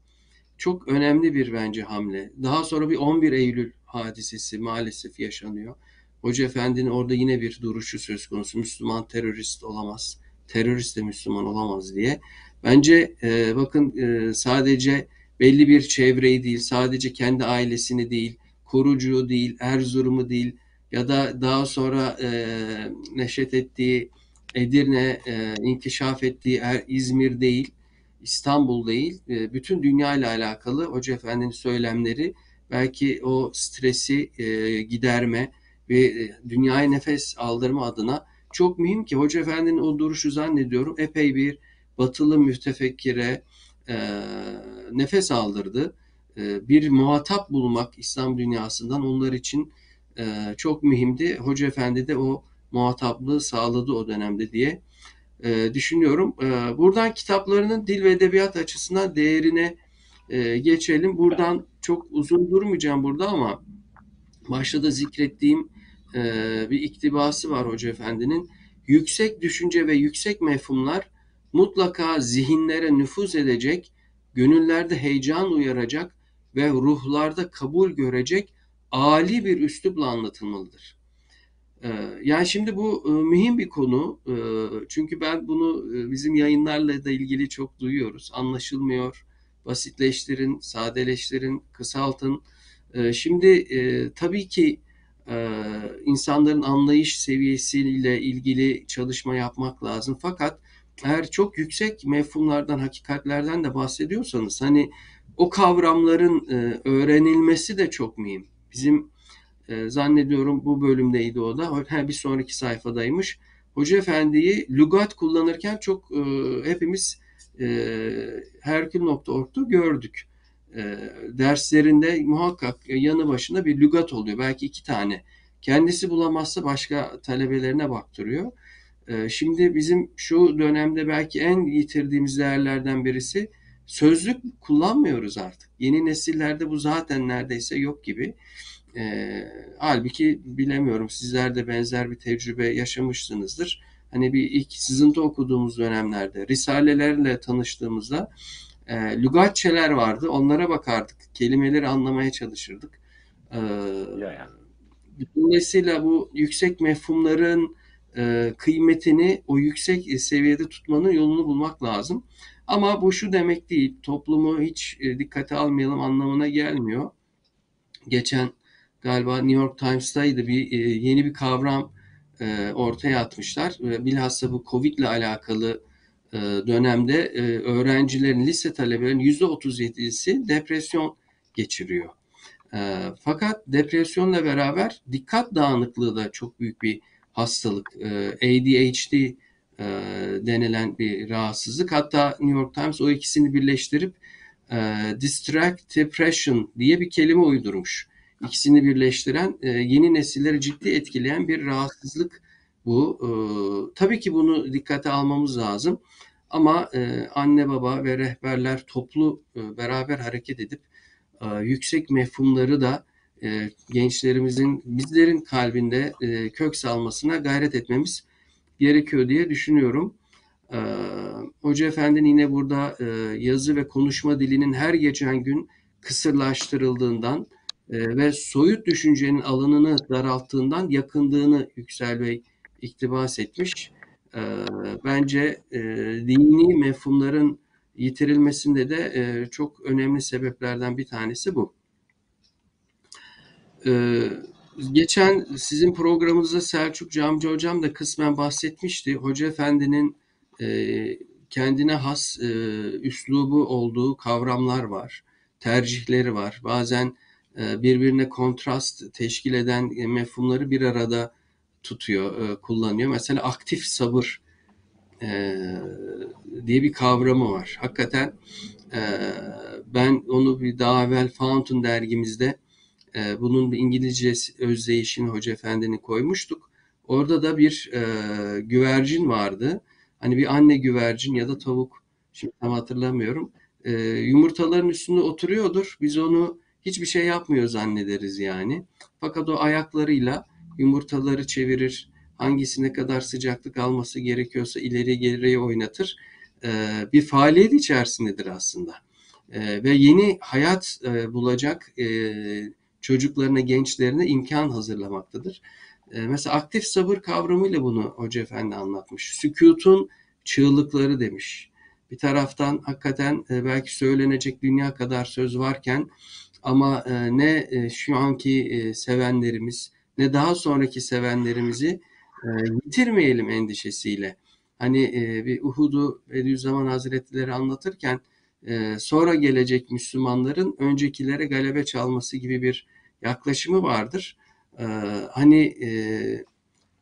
Çok önemli bir bence hamle. Daha sonra bir 11 Eylül hadisesi maalesef yaşanıyor. Hoca Efendi'nin orada yine bir duruşu söz konusu. Müslüman terörist olamaz. Terörist de Müslüman olamaz diye. Bence e, bakın e, sadece belli bir çevreyi değil, sadece kendi ailesini değil, Korucu'yu değil, Erzurum'u değil ya da daha sonra e, neşet ettiği Edirne, e, inkişaf ettiği er, İzmir değil, İstanbul değil, e, bütün dünya ile alakalı Hoca Efendi'nin söylemleri belki o stresi e, giderme ve e, dünyaya nefes aldırma adına çok mühim ki Hoca Efendi'nin o duruşu zannediyorum epey bir batılı mütefekkire e, nefes aldırdı. E, bir muhatap bulmak İslam dünyasından onlar için e, çok mühimdi. Hoca Efendi de o muhataplığı sağladı o dönemde diye e, düşünüyorum. E, buradan kitaplarının dil ve edebiyat açısından değerine e, geçelim. Buradan çok uzun durmayacağım burada ama başta da zikrettiğim e, bir iktibası var Hoca Efendi'nin. Yüksek düşünce ve yüksek mefhumlar mutlaka zihinlere nüfuz edecek, gönüllerde heyecan uyaracak ve ruhlarda kabul görecek âli bir üslupla anlatılmalıdır. Ee, Yani şimdi bu e, mühim bir konu. Ee, Çünkü ben bunu e, bizim yayınlarla da ilgili çok duyuyoruz. Anlaşılmıyor, basitleştirin, sadeleştirin, kısaltın. Şimdi e, tabii ki e, insanların anlayış seviyesiyle ilgili çalışma yapmak lazım. Fakat eğer çok yüksek mefhumlardan, hakikatlerden de bahsediyorsanız hani o kavramların e, öğrenilmesi de çok mühim. Bizim e, zannediyorum bu bölümdeydi o da. Ha, bir sonraki sayfadaymış. Hoca Efendi'yi lügat kullanırken çok e, hepimiz e, Herkül.org'da gördük. E, derslerinde muhakkak yanı başında bir lügat oluyor. Belki iki tane. Kendisi bulamazsa başka talebelerine baktırıyor. E, şimdi bizim şu dönemde belki en yitirdiğimiz değerlerden birisi sözlük kullanmıyoruz artık. Yeni nesillerde bu zaten neredeyse yok gibi. E, halbuki bilemiyorum sizler de benzer bir tecrübe yaşamışsınızdır. Hani bir ilk sızıntı okuduğumuz dönemlerde, risalelerle tanıştığımızda e, lügatçeler vardı. Onlara bakardık. Kelimeleri anlamaya çalışırdık. E, Ya, ya. dolayısıyla bu yüksek mefhumların e, kıymetini o yüksek seviyede tutmanın yolunu bulmak lazım. Ama bu şu demek değil, toplumu hiç e, dikkate almayalım anlamına gelmiyor. Geçen galiba New York Times'taydı bir e, yeni bir kavram e, ortaya atmışlar. E, bilhassa bu Covid ile alakalı dönemde e, öğrencilerin, lise talebelerin %37'si depresyon geçiriyor. E, fakat depresyonla beraber dikkat dağınıklığı da çok büyük bir hastalık. E, ADHD e, e, denilen bir rahatsızlık. Hatta New York Times o ikisini birleştirip e, distract depression diye bir kelime uydurmuş. İkisini birleştiren e, yeni nesilleri ciddi etkileyen bir rahatsızlık bu. E, tabii ki bunu dikkate almamız lazım. Ama e, anne baba ve rehberler toplu e, beraber hareket edip e, yüksek mefhumları da e, gençlerimizin, bizlerin kalbinde e, kök salmasına gayret etmemiz gerekiyor diye düşünüyorum. E, Hoca Efendi'nin yine burada e, yazı ve konuşma dilinin her geçen gün kısırlaştırıldığından e, ve soyut düşüncenin alanını daralttığından yakındığını Yüksel Bey iktibas etmiş. E, bence e, dini mefhumların yitirilmesinde de e, çok önemli sebeplerden bir tanesi bu. Ee, geçen sizin programınızda Selçuk Camcı Hocam da kısmen bahsetmişti. Hoca Efendi'nin e, kendine has e, üslubu olduğu kavramlar var, tercihleri var. Bazen e, birbirine kontrast teşkil eden e, mefhumları bir arada tutuyor, e, kullanıyor. Mesela aktif sabır e, diye bir kavramı var. Hakikaten e, ben onu bir daha evvel Fountain dergimizde e, bunun bir İngilizce özdeyişini Hoca Efendi'nin koymuştuk. Orada da bir e, güvercin vardı. Hani bir anne güvercin ya da tavuk, şimdi tam hatırlamıyorum. E, yumurtaların üstünde oturuyordur. Biz onu hiçbir şey yapmıyor zannederiz yani. Fakat o ayaklarıyla yumurtaları çevirir, hangisi ne kadar sıcaklık alması gerekiyorsa ileri geriye oynatır. E, bir faaliyet içerisindedir aslında. E, ve yeni hayat e, bulacak e, çocuklarına, gençlerine imkan hazırlamaktadır. E, mesela aktif sabır kavramıyla bunu Hoca Efendi anlatmış. Sükutun çığlıkları demiş. Bir taraftan hakikaten e, belki söylenecek dünya kadar söz varken ama ne şu anki sevenlerimiz ne daha sonraki sevenlerimizi e, yitirmeyelim endişesiyle. Hani e, bir Uhud'u Bediüzzaman Hazretleri anlatırken e, sonra gelecek Müslümanların öncekilere galebe çalması gibi bir yaklaşımı vardır. E, hani e,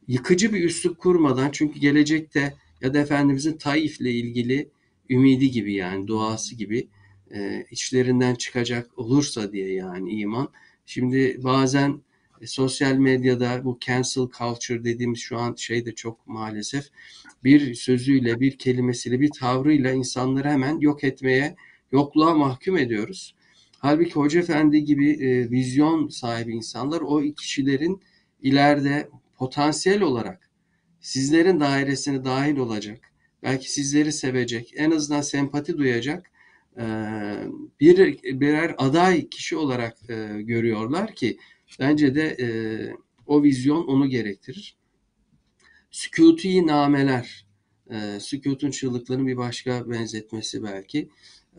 yıkıcı bir üslup kurmadan çünkü gelecekte ya da Efendimizin Taif'le ilgili ümidi gibi yani duası gibi e, içlerinden çıkacak olursa diye yani iman. Şimdi bazen e, sosyal medyada bu cancel culture dediğimiz şu an şey de çok maalesef bir sözüyle, bir kelimesiyle, bir tavrıyla insanları hemen yok etmeye, yokluğa mahkum ediyoruz. Halbuki Hoca Efendi gibi e, vizyon sahibi insanlar o kişilerin ileride potansiyel olarak sizlerin dairesine dahil olacak, belki sizleri sevecek, en azından sempati duyacak e, bir birer aday kişi olarak e, görüyorlar ki bence de e, o vizyon onu gerektirir. Sükuti nameler, e, sükutun çığlıklarının bir başka benzetmesi belki.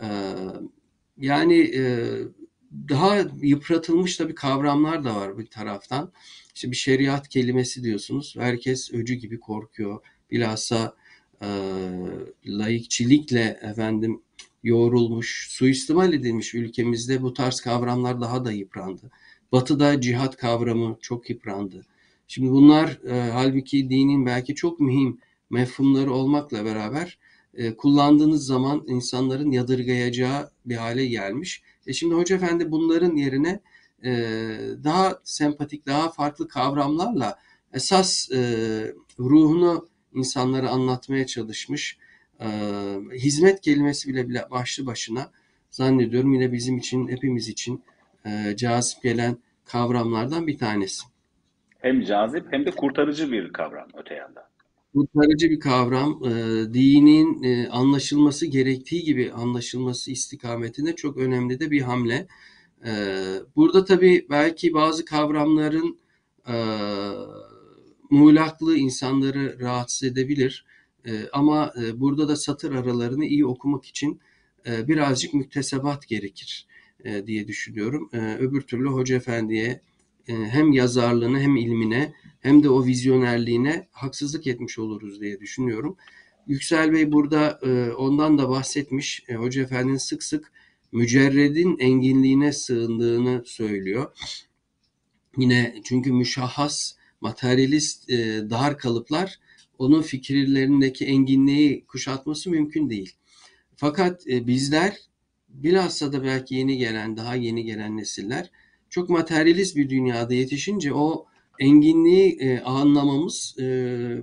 E, yani e, daha yıpratılmış da bir kavramlar da var bir taraftan. İşte bir şeriat kelimesi diyorsunuz. Herkes öcü gibi korkuyor. Bilhassa e, laikçilikle efendim yoğrulmuş, suistimal edilmiş ülkemizde bu tarz kavramlar daha da yıprandı. Batı'da cihat kavramı çok yıprandı. Şimdi bunlar e, halbuki dinin belki çok mühim mefhumları olmakla beraber e, kullandığınız zaman insanların yadırgayacağı bir hale gelmiş. E şimdi Hoca Efendi bunların yerine e, daha sempatik, daha farklı kavramlarla esas e, ruhunu insanlara anlatmaya çalışmış. E, hizmet kelimesi bile, bile başlı başına zannediyorum yine bizim için, hepimiz için e, cazip gelen kavramlardan bir tanesi. Hem cazip hem de kurtarıcı bir kavram öte yandan. Kurtarıcı bir kavram, e, dinin e, anlaşılması gerektiği gibi anlaşılması istikametinde çok önemli de bir hamle. E, burada tabii belki bazı kavramların e, muğlaklığı insanları rahatsız edebilir. E, ama e, burada da satır aralarını iyi okumak için e, birazcık müktesebat gerekir e, diye düşünüyorum. E, öbür türlü Hoca Efendi'ye e, hem yazarlığına hem ilmine hem de o vizyonerliğine haksızlık etmiş oluruz diye düşünüyorum. Yüksel Bey burada e, ondan da bahsetmiş. E, Hoca Efendi'nin sık sık mücerredin enginliğine sığındığını söylüyor. Yine çünkü müşahhas, materyalist dar kalıplar onun fikirlerindeki enginliği kuşatması mümkün değil. Fakat e, bizler bilhassa da belki yeni gelen, daha yeni gelen nesiller çok materyalist bir dünyada yetişince o enginliği e, anlamamız e,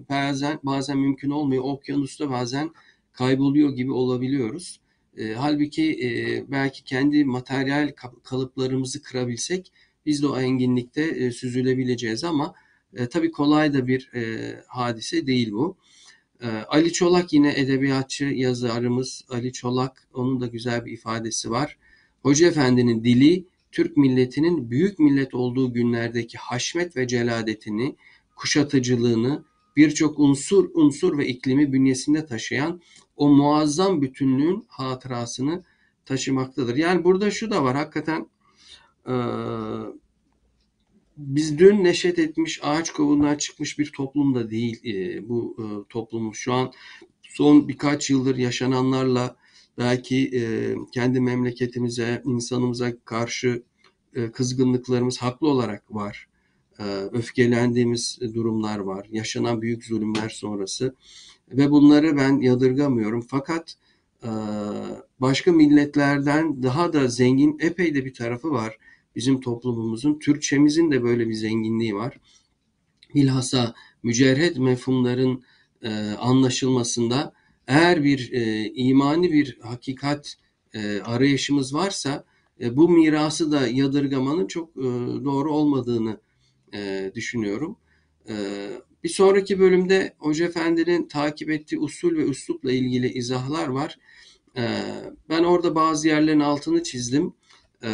bazen bazen mümkün olmuyor. Okyanusta bazen kayboluyor gibi olabiliyoruz. E, halbuki e, belki kendi materyal kalıplarımızı kırabilsek biz de o enginlikte e, süzülebileceğiz ama e, tabii kolay da bir e, hadise değil bu. E, Ali Çolak yine edebiyatçı yazarımız Ali Çolak onun da güzel bir ifadesi var. Hoca Efendi'nin dili Türk milletinin büyük millet olduğu günlerdeki haşmet ve celadetini, kuşatıcılığını, birçok unsur unsur ve iklimi bünyesinde taşıyan o muazzam bütünlüğün hatırasını taşımaktadır. Yani burada şu da var hakikaten e, biz dün neşet etmiş ağaç kovuğundan çıkmış bir toplum da değil e, bu e, toplumumuz. Şu an son birkaç yıldır yaşananlarla belki e, kendi memleketimize, insanımıza karşı e, kızgınlıklarımız haklı olarak var. E, öfkelendiğimiz durumlar var. Yaşanan büyük zulümler sonrası. Ve bunları ben yadırgamıyorum. Fakat e, başka milletlerden daha da zengin epey de bir tarafı var bizim toplumumuzun. Türkçemizin de böyle bir zenginliği var. Bilhassa mücerred mefhumların e, anlaşılmasında eğer bir e, imani bir hakikat e, arayışımız varsa e, bu mirası da yadırgamanın çok e, doğru olmadığını e, düşünüyorum. E, bir sonraki bölümde Hoca Efendi'nin takip ettiği usul ve üslupla ilgili izahlar var. E, ben orada bazı yerlerin altını çizdim. E,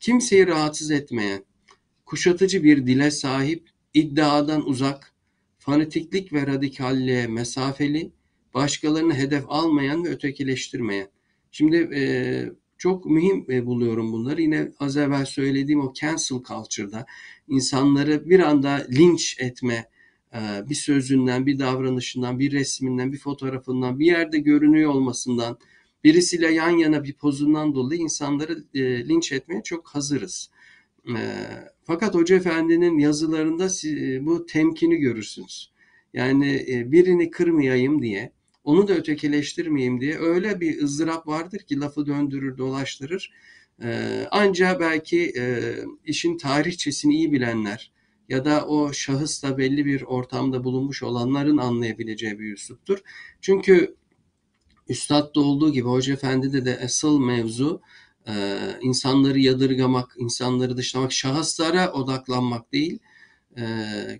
kimseyi rahatsız etmeyen, kuşatıcı bir dile sahip, iddiadan uzak, fanatiklik ve radikalliğe mesafeli, başkalarını hedef almayan ve ötekileştirmeyen. Şimdi e, çok mühim e, buluyorum bunları. Yine az evvel söylediğim o cancel culture'da insanları bir anda linç etme, e, bir sözünden, bir davranışından, bir resminden, bir fotoğrafından, bir yerde görünüyor olmasından, birisiyle yan yana bir pozundan dolayı insanları e, linç etmeye çok hazırız. E, fakat Hoca Efendi'nin yazılarında e, bu temkini görürsünüz. Yani e, birini kırmayayım diye, onu da ötekileştirmeyeyim diye öyle bir ızdırap vardır ki lafı döndürür, dolaştırır. Ee, ancak belki e, işin tarihçesini iyi bilenler ya da o şahısla belli bir ortamda bulunmuş olanların anlayabileceği bir üsluptur. Çünkü Üstad'da olduğu gibi Hoca Efendi'de de asıl mevzu e, insanları yadırgamak, insanları dışlamak, şahıslara odaklanmak değil, e,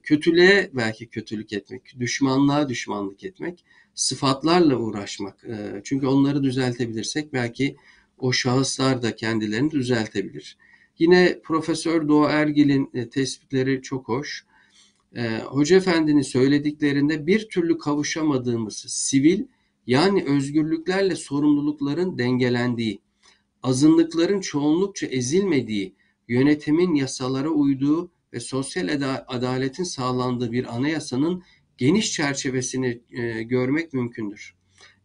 kötülüğe belki kötülük etmek, düşmanlığa düşmanlık etmek, sıfatlarla uğraşmak. E, çünkü onları düzeltebilirsek belki o şahıslar da kendilerini düzeltebilir. Yine Profesör Doğu Ergil'in e, tespitleri çok hoş. E, Hoca Efendi'nin söylediklerinde bir türlü kavuşamadığımız sivil yani özgürlüklerle sorumlulukların dengelendiği, azınlıkların çoğunlukça ezilmediği, yönetimin yasalara uyduğu ve sosyal adaletin sağlandığı bir anayasanın geniş çerçevesini e, görmek mümkündür.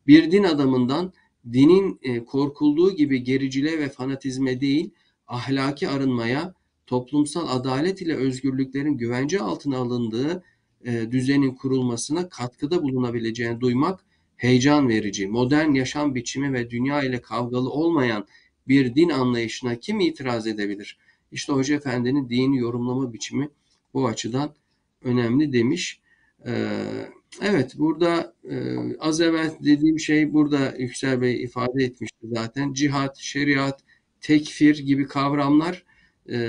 Bir din adamından dinin e, korkulduğu gibi gericiliğe ve fanatizme değil, ahlaki arınmaya, toplumsal adalet ile özgürlüklerin güvence altına alındığı e, düzenin kurulmasına katkıda bulunabileceğini duymak heyecan verici. Modern yaşam biçimi ve dünya ile kavgalı olmayan bir din anlayışına kim itiraz edebilir? İşte Hoca Efendi'nin dini yorumlama biçimi bu açıdan önemli demiş. Ee, evet burada e, az evvel dediğim şey burada Yüksel Bey ifade etmişti zaten. Cihat, şeriat, tekfir gibi kavramlar e,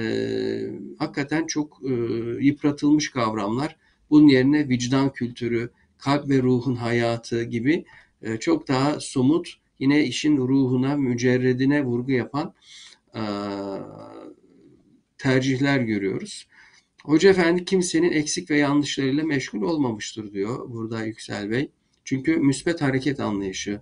hakikaten çok e, yıpratılmış kavramlar. Bunun yerine vicdan kültürü, kalp ve ruhun hayatı gibi e, çok daha somut, yine işin ruhuna, mücerredine vurgu yapan tercihler görüyoruz. Hoca Efendi kimsenin eksik ve yanlışlarıyla meşgul olmamıştır diyor burada Yüksel Bey. Çünkü müsbet hareket anlayışı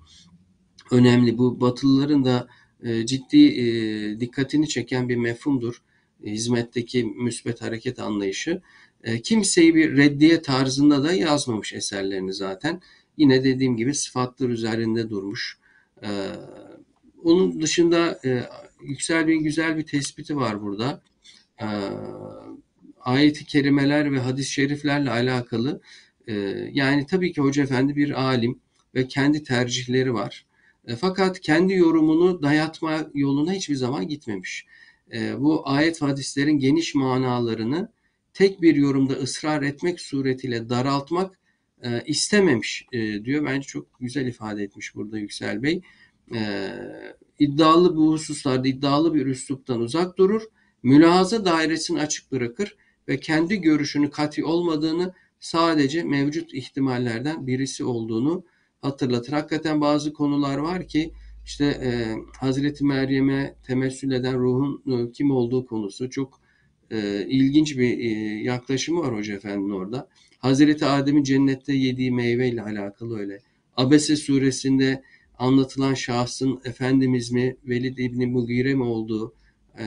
önemli. Bu Batılıların da e, ciddi e, dikkatini çeken bir mefhumdur. E, hizmetteki müsbet hareket anlayışı. E, kimseyi bir reddiye tarzında da yazmamış eserlerini zaten. Yine dediğim gibi sıfatlar üzerinde durmuş. E, onun dışında e, Yüksel Bey'in güzel bir tespiti var burada. E, ayet-i kerimeler ve hadis-i şeriflerle alakalı E, yani tabii ki Hoca Efendi bir alim ve kendi tercihleri var. E, fakat kendi yorumunu dayatma yoluna hiçbir zaman gitmemiş. E, bu ayet hadislerin geniş manalarını tek bir yorumda ısrar etmek suretiyle daraltmak e, istememiş e, diyor. Bence çok güzel ifade etmiş burada Yüksel Bey. E, iddialı bu hususlarda iddialı bir üsluptan uzak durur. Mülahaza dairesini açık bırakır ve kendi görüşünü kati olmadığını sadece mevcut ihtimallerden birisi olduğunu hatırlatır. Hakikaten bazı konular var ki işte e, Hazreti Meryem'e temessül eden ruhun e, kim olduğu konusu çok e, ilginç bir e, yaklaşımı var Hoca Efendi'nin orada. Hazreti Adem'in cennette yediği meyveyle alakalı öyle. Abese suresinde anlatılan şahsın Efendimiz mi, Velid İbni Mugire mi olduğu e,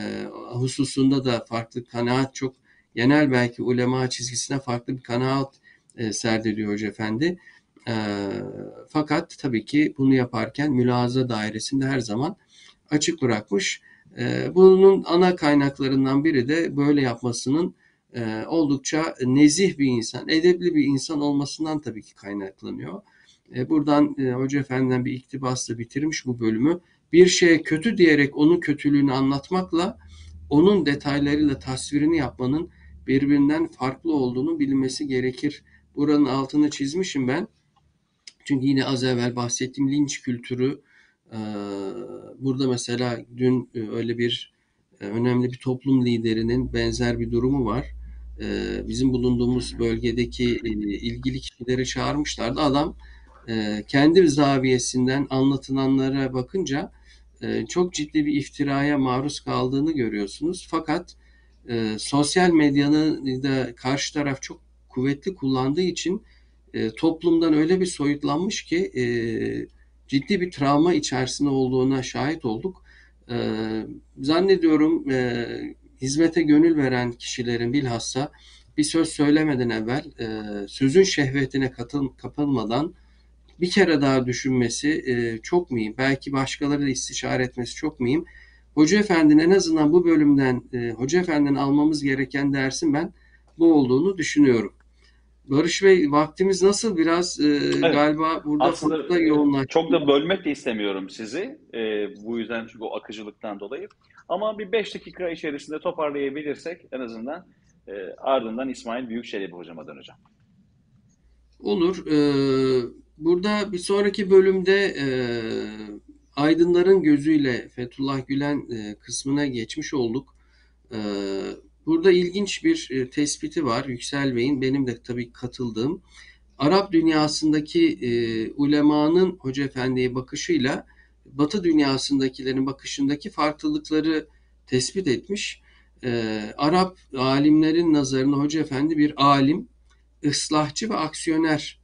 hususunda da farklı kanaat çok genel belki ulema çizgisine farklı bir kanaat e, serdediyor Hoca Efendi. E, fakat tabii ki bunu yaparken mülahaza dairesinde her zaman açık bırakmış. E, bunun ana kaynaklarından biri de böyle yapmasının e, oldukça nezih bir insan, edepli bir insan olmasından tabii ki kaynaklanıyor. E, buradan e, Hoca Efendi'den bir iktibasla bitirmiş bu bölümü. Bir şeye kötü diyerek onun kötülüğünü anlatmakla onun detaylarıyla tasvirini yapmanın birbirinden farklı olduğunu bilinmesi gerekir. Buranın altını çizmişim ben. Çünkü yine az evvel bahsettiğim linç kültürü e, burada mesela dün e, öyle bir e, önemli bir toplum liderinin benzer bir durumu var. Bizim bulunduğumuz bölgedeki ilgili kişileri çağırmışlardı. Adam kendi zaviyesinden anlatılanlara bakınca çok ciddi bir iftiraya maruz kaldığını görüyorsunuz. Fakat sosyal medyanın da karşı taraf çok kuvvetli kullandığı için toplumdan öyle bir soyutlanmış ki ciddi bir travma içerisinde olduğuna şahit olduk. Zannediyorum hizmete gönül veren kişilerin bilhassa bir söz söylemeden evvel sözün şehvetine katıl, kapılmadan bir kere daha düşünmesi çok mühim. Belki başkaları da istişare etmesi çok mühim. Hoca Efendi'nin en azından bu bölümden Hoca Efendi'nin almamız gereken dersin ben bu olduğunu düşünüyorum. Barış Bey vaktimiz nasıl? Biraz e, evet. galiba burada Aslında fazla yoğunlaştık. Çok da bölmek de istemiyorum sizi. E, bu yüzden çünkü o akıcılıktan dolayı. Ama bir 5 dakika içerisinde toparlayabilirsek en azından e, ardından İsmail Büyükçelebi hocama döneceğim. Olur. Ee, burada bir sonraki bölümde e, aydınların gözüyle Fethullah Gülen e, kısmına geçmiş olduk. E, Burada ilginç bir e, tespiti var Yüksel Bey'in, benim de tabii katıldığım. Arap dünyasındaki e, ulemanın Hoca Efendi'ye bakışıyla Batı dünyasındakilerin bakışındaki farklılıkları tespit etmiş. E, Arap alimlerin nazarında Hoca Efendi bir alim, ıslahçı ve aksiyoner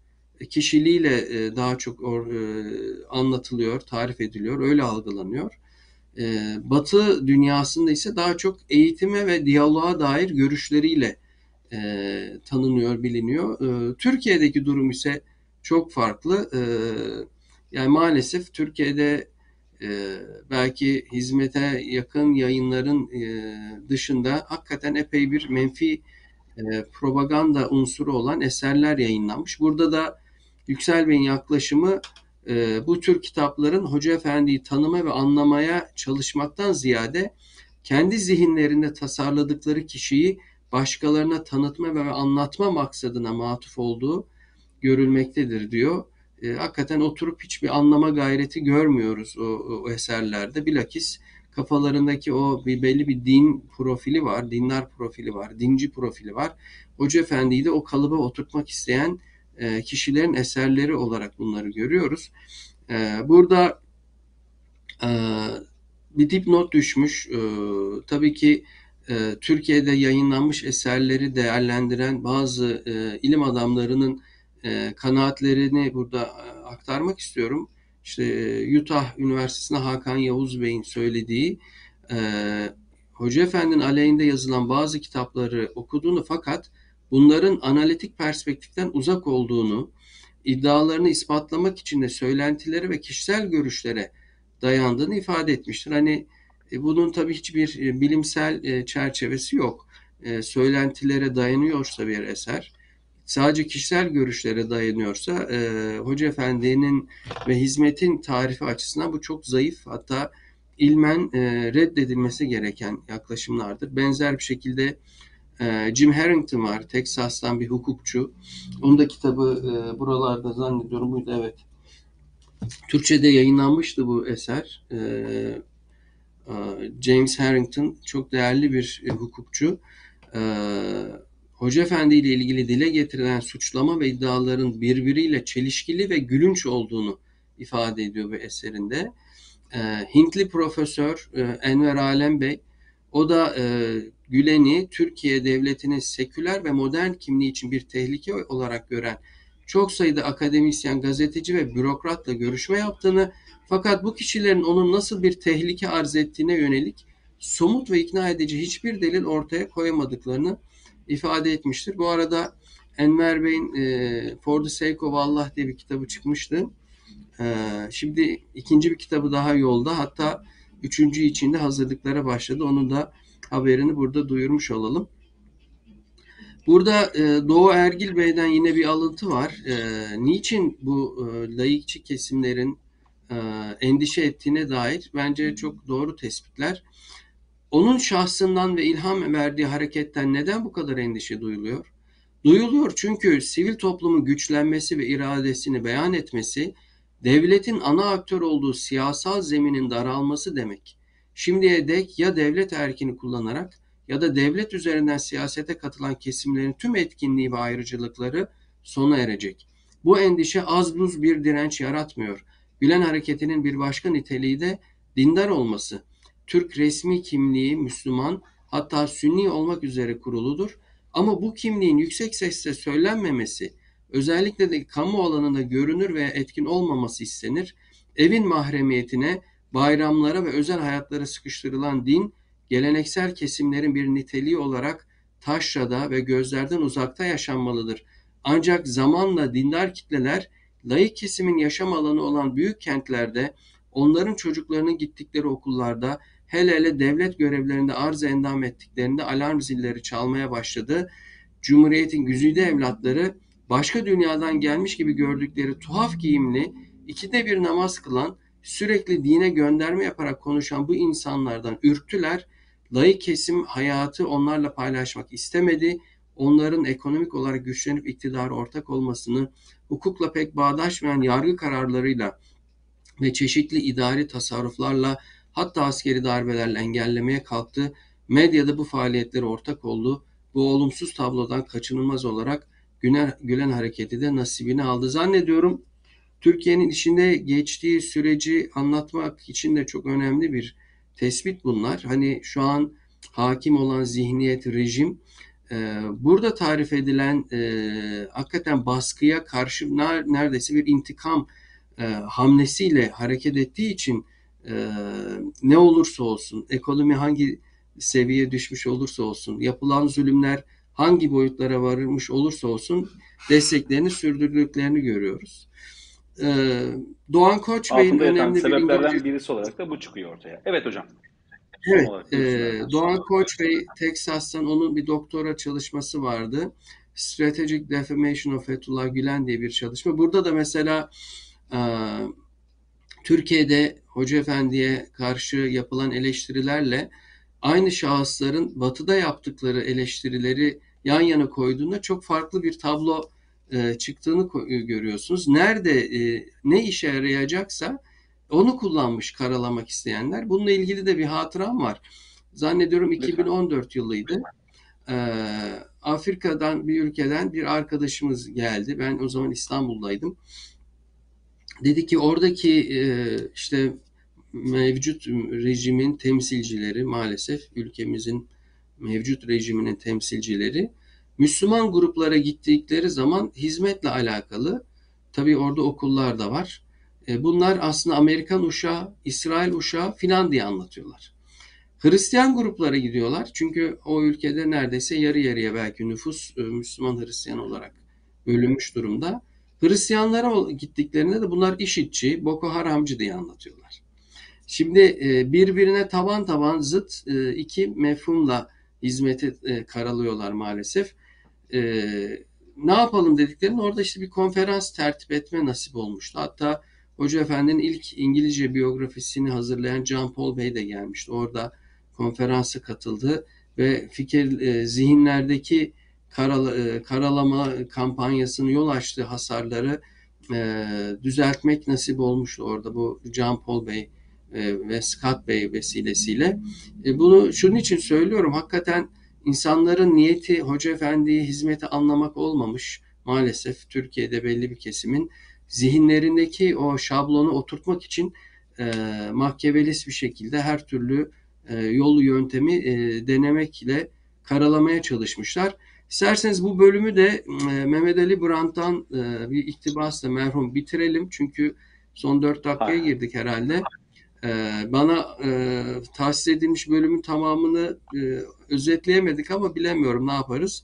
kişiliğiyle e, daha çok or, e, anlatılıyor, tarif ediliyor, öyle algılanıyor. Ee, Batı dünyasında ise daha çok eğitime ve diyaloğa dair görüşleriyle e, tanınıyor, biliniyor. E, Türkiye'deki durum ise çok farklı. E, yani maalesef Türkiye'de e, belki hizmete yakın yayınların e, dışında hakikaten epey bir menfi e, propaganda unsuru olan eserler yayınlanmış. Burada da Yüksel Bey'in yaklaşımı e, bu tür kitapların Hoca Efendi'yi tanıma ve anlamaya çalışmaktan ziyade kendi zihinlerinde tasarladıkları kişiyi başkalarına tanıtma ve anlatma maksadına matuf olduğu görülmektedir diyor. E, hakikaten oturup hiçbir anlama gayreti görmüyoruz o, o eserlerde. Bilakis kafalarındaki o bir belli bir din profili var, dinler profili var, dinci profili var. Hoca Efendi'yi de o kalıba oturtmak isteyen e, kişilerin eserleri olarak bunları görüyoruz. E, burada e, bir dipnot düşmüş. Tabii ki Türkiye'de yayınlanmış eserleri değerlendiren bazı ilim adamlarının kanaatlerini burada aktarmak istiyorum. İşte Utah Üniversitesi'nde Hakan Yavuz Bey'in söylediği Hoca Efendi'nin aleyhinde yazılan bazı kitapları okuduğunu fakat bunların analitik perspektiften uzak olduğunu, iddialarını ispatlamak için de söylentileri ve kişisel görüşlere dayandığını ifade etmiştir. Hani e, bunun tabii hiçbir e, bilimsel e, çerçevesi yok. Söylentilere dayanıyorsa bir eser, sadece kişisel görüşlere dayanıyorsa e, Hoca Efendi'nin ve hizmetin tarifi açısından bu çok zayıf hatta ilmen e, reddedilmesi gereken yaklaşımlardır. Benzer bir şekilde e, Jim Harrington var, Texas'tan bir hukukçu. Onun da kitabı e, buralarda zannediyorum buydu evet. Türkçe'de yayınlanmıştı bu eser. E, e, James Harrington çok değerli bir e, hukukçu. E, Hoca Efendi ile ilgili dile getirilen suçlama ve iddiaların birbiriyle çelişkili ve gülünç olduğunu ifade ediyor bu eserinde. Hintli profesör Enver Alem Bey, o da e, Gülen'i Türkiye devletinin seküler ve modern kimliği için bir tehlike olarak gören çok sayıda akademisyen, gazeteci ve bürokratla görüşme yaptığını fakat bu kişilerin onun nasıl bir tehlike arz ettiğine yönelik somut ve ikna edici hiçbir delil ortaya koyamadıklarını ifade etmiştir. Bu arada Enver Bey'in e, For the Sake of Allah diye bir kitabı çıkmıştı. E, şimdi ikinci bir kitabı daha yolda. Hatta üçüncü içinde hazırlıklara başladı. Onun da haberini burada duyurmuş olalım. Burada e, Doğu Ergil Bey'den yine bir alıntı var. E, niçin bu e, layıkçı kesimlerin endişe ettiğine dair bence çok doğru tespitler. Onun şahsından ve ilham verdiği hareketten neden bu kadar endişe duyuluyor? Duyuluyor çünkü sivil toplumun güçlenmesi ve iradesini beyan etmesi, devletin ana aktör olduğu siyasal zeminin daralması demek. Şimdiye dek ya devlet erkini kullanarak ya da devlet üzerinden siyasete katılan kesimlerin tüm etkinliği ve ayrıcalıkları sona erecek. Bu endişe az buz bir direnç yaratmıyor. Gülen hareketinin bir başka niteliği de dindar olması. Türk resmi kimliği Müslüman hatta Sünni olmak üzere kuruludur. Ama bu kimliğin yüksek sesle söylenmemesi, özellikle de kamu alanında görünür veya etkin olmaması istenir. Evin mahremiyetine, bayramlara ve özel hayatlara sıkıştırılan din, geleneksel kesimlerin bir niteliği olarak taşrada ve gözlerden uzakta yaşanmalıdır. Ancak zamanla dindar kitleler, layık kesimin yaşam alanı olan büyük kentlerde, onların çocuklarının gittikleri okullarda, hele hele devlet görevlerinde arz endam ettiklerinde alarm zilleri çalmaya başladı. Cumhuriyetin güzide evlatları başka dünyadan gelmiş gibi gördükleri tuhaf giyimli, ikide bir namaz kılan, sürekli dine gönderme yaparak konuşan bu insanlardan ürktüler. Layık kesim hayatı onlarla paylaşmak istemedi. Onların ekonomik olarak güçlenip iktidara ortak olmasını, hukukla pek bağdaşmayan yargı kararlarıyla ve çeşitli idari tasarruflarla hatta askeri darbelerle engellemeye kalktı. Medyada bu faaliyetlere ortak oldu. Bu olumsuz tablodan kaçınılmaz olarak Gülen, Gülen hareketi de nasibini aldı. Zannediyorum Türkiye'nin içinde geçtiği süreci anlatmak için de çok önemli bir tespit bunlar. Hani şu an hakim olan zihniyet, rejim e, burada tarif edilen e, hakikaten baskıya karşı neredeyse bir intikam e, hamlesiyle hareket ettiği için e, ne olursa olsun, ekonomi hangi seviyeye düşmüş olursa olsun, yapılan zulümler hangi boyutlara varılmış olursa olsun desteklerini sürdürdüklerini görüyoruz. Ee, Doğan Koç Bey'in önemli bir İngilizce... birisi olarak da bu çıkıyor ortaya. Evet hocam. Evet, e, Doğan Koç Bey Teksas'tan onun bir doktora çalışması vardı. Strategic Defamation of Fethullah Gülen diye bir çalışma. Burada da mesela e, Türkiye'de Hoca Efendi'ye karşı yapılan eleştirilerle aynı şahısların batıda yaptıkları eleştirileri yan yana koyduğunda çok farklı bir tablo e, çıktığını e, görüyorsunuz. Nerede e, ne işe yarayacaksa onu kullanmış karalamak isteyenler. Bununla ilgili de bir hatıram var. Zannediyorum 2014 yılıydı. Afrika'dan bir ülkeden bir arkadaşımız geldi. Ben o zaman İstanbul'daydım. Dedi ki oradaki e, işte mevcut rejimin temsilcileri maalesef ülkemizin mevcut rejiminin temsilcileri Müslüman gruplara gittikleri zaman hizmetle alakalı tabii orada okullar da var. E, bunlar aslında Amerikan uşağı, İsrail uşağı filan diye anlatıyorlar. Hristiyan gruplara gidiyorlar. Çünkü o ülkede neredeyse yarı yarıya belki nüfus e, Müslüman Hristiyan olarak bölünmüş durumda. Hristiyanlara gittiklerinde de bunlar işitçi, Boko Haramcı diye anlatıyorlar. Şimdi e, birbirine taban taban zıt iki mefhumla hizmeti karalıyorlar maalesef. ne yapalım dediklerinde orada işte bir konferans tertip etme nasip olmuştu. Hatta Hoca Efendi'nin ilk İngilizce biyografisini hazırlayan John Paul Bey de gelmişti. Orada konferansa katıldı ve fikir e, zihinlerdeki karala, e, karalama kampanyasının yol açtığı hasarları e, düzeltmek nasip olmuştu orada bu John Paul Bey e, ve Scott Bey vesilesiyle. E, bunu şunun için söylüyorum. Hakikaten insanların niyeti Hoca Efendi'ye hizmeti anlamak olmamış. Maalesef Türkiye'de belli bir kesimin zihinlerindeki o şablonu oturtmak için e, mahkevelis bir şekilde her türlü e, yolu yöntemi e, denemekle karalamaya çalışmışlar. İsterseniz bu bölümü de e, Mehmet Ali Brandt'tan e, bir iktibasla merhum bitirelim. Çünkü son dört dakikaya girdik herhalde. E, bana e, tahsis edilmiş bölümün tamamını e, özetleyemedik ama bilemiyorum ne yaparız.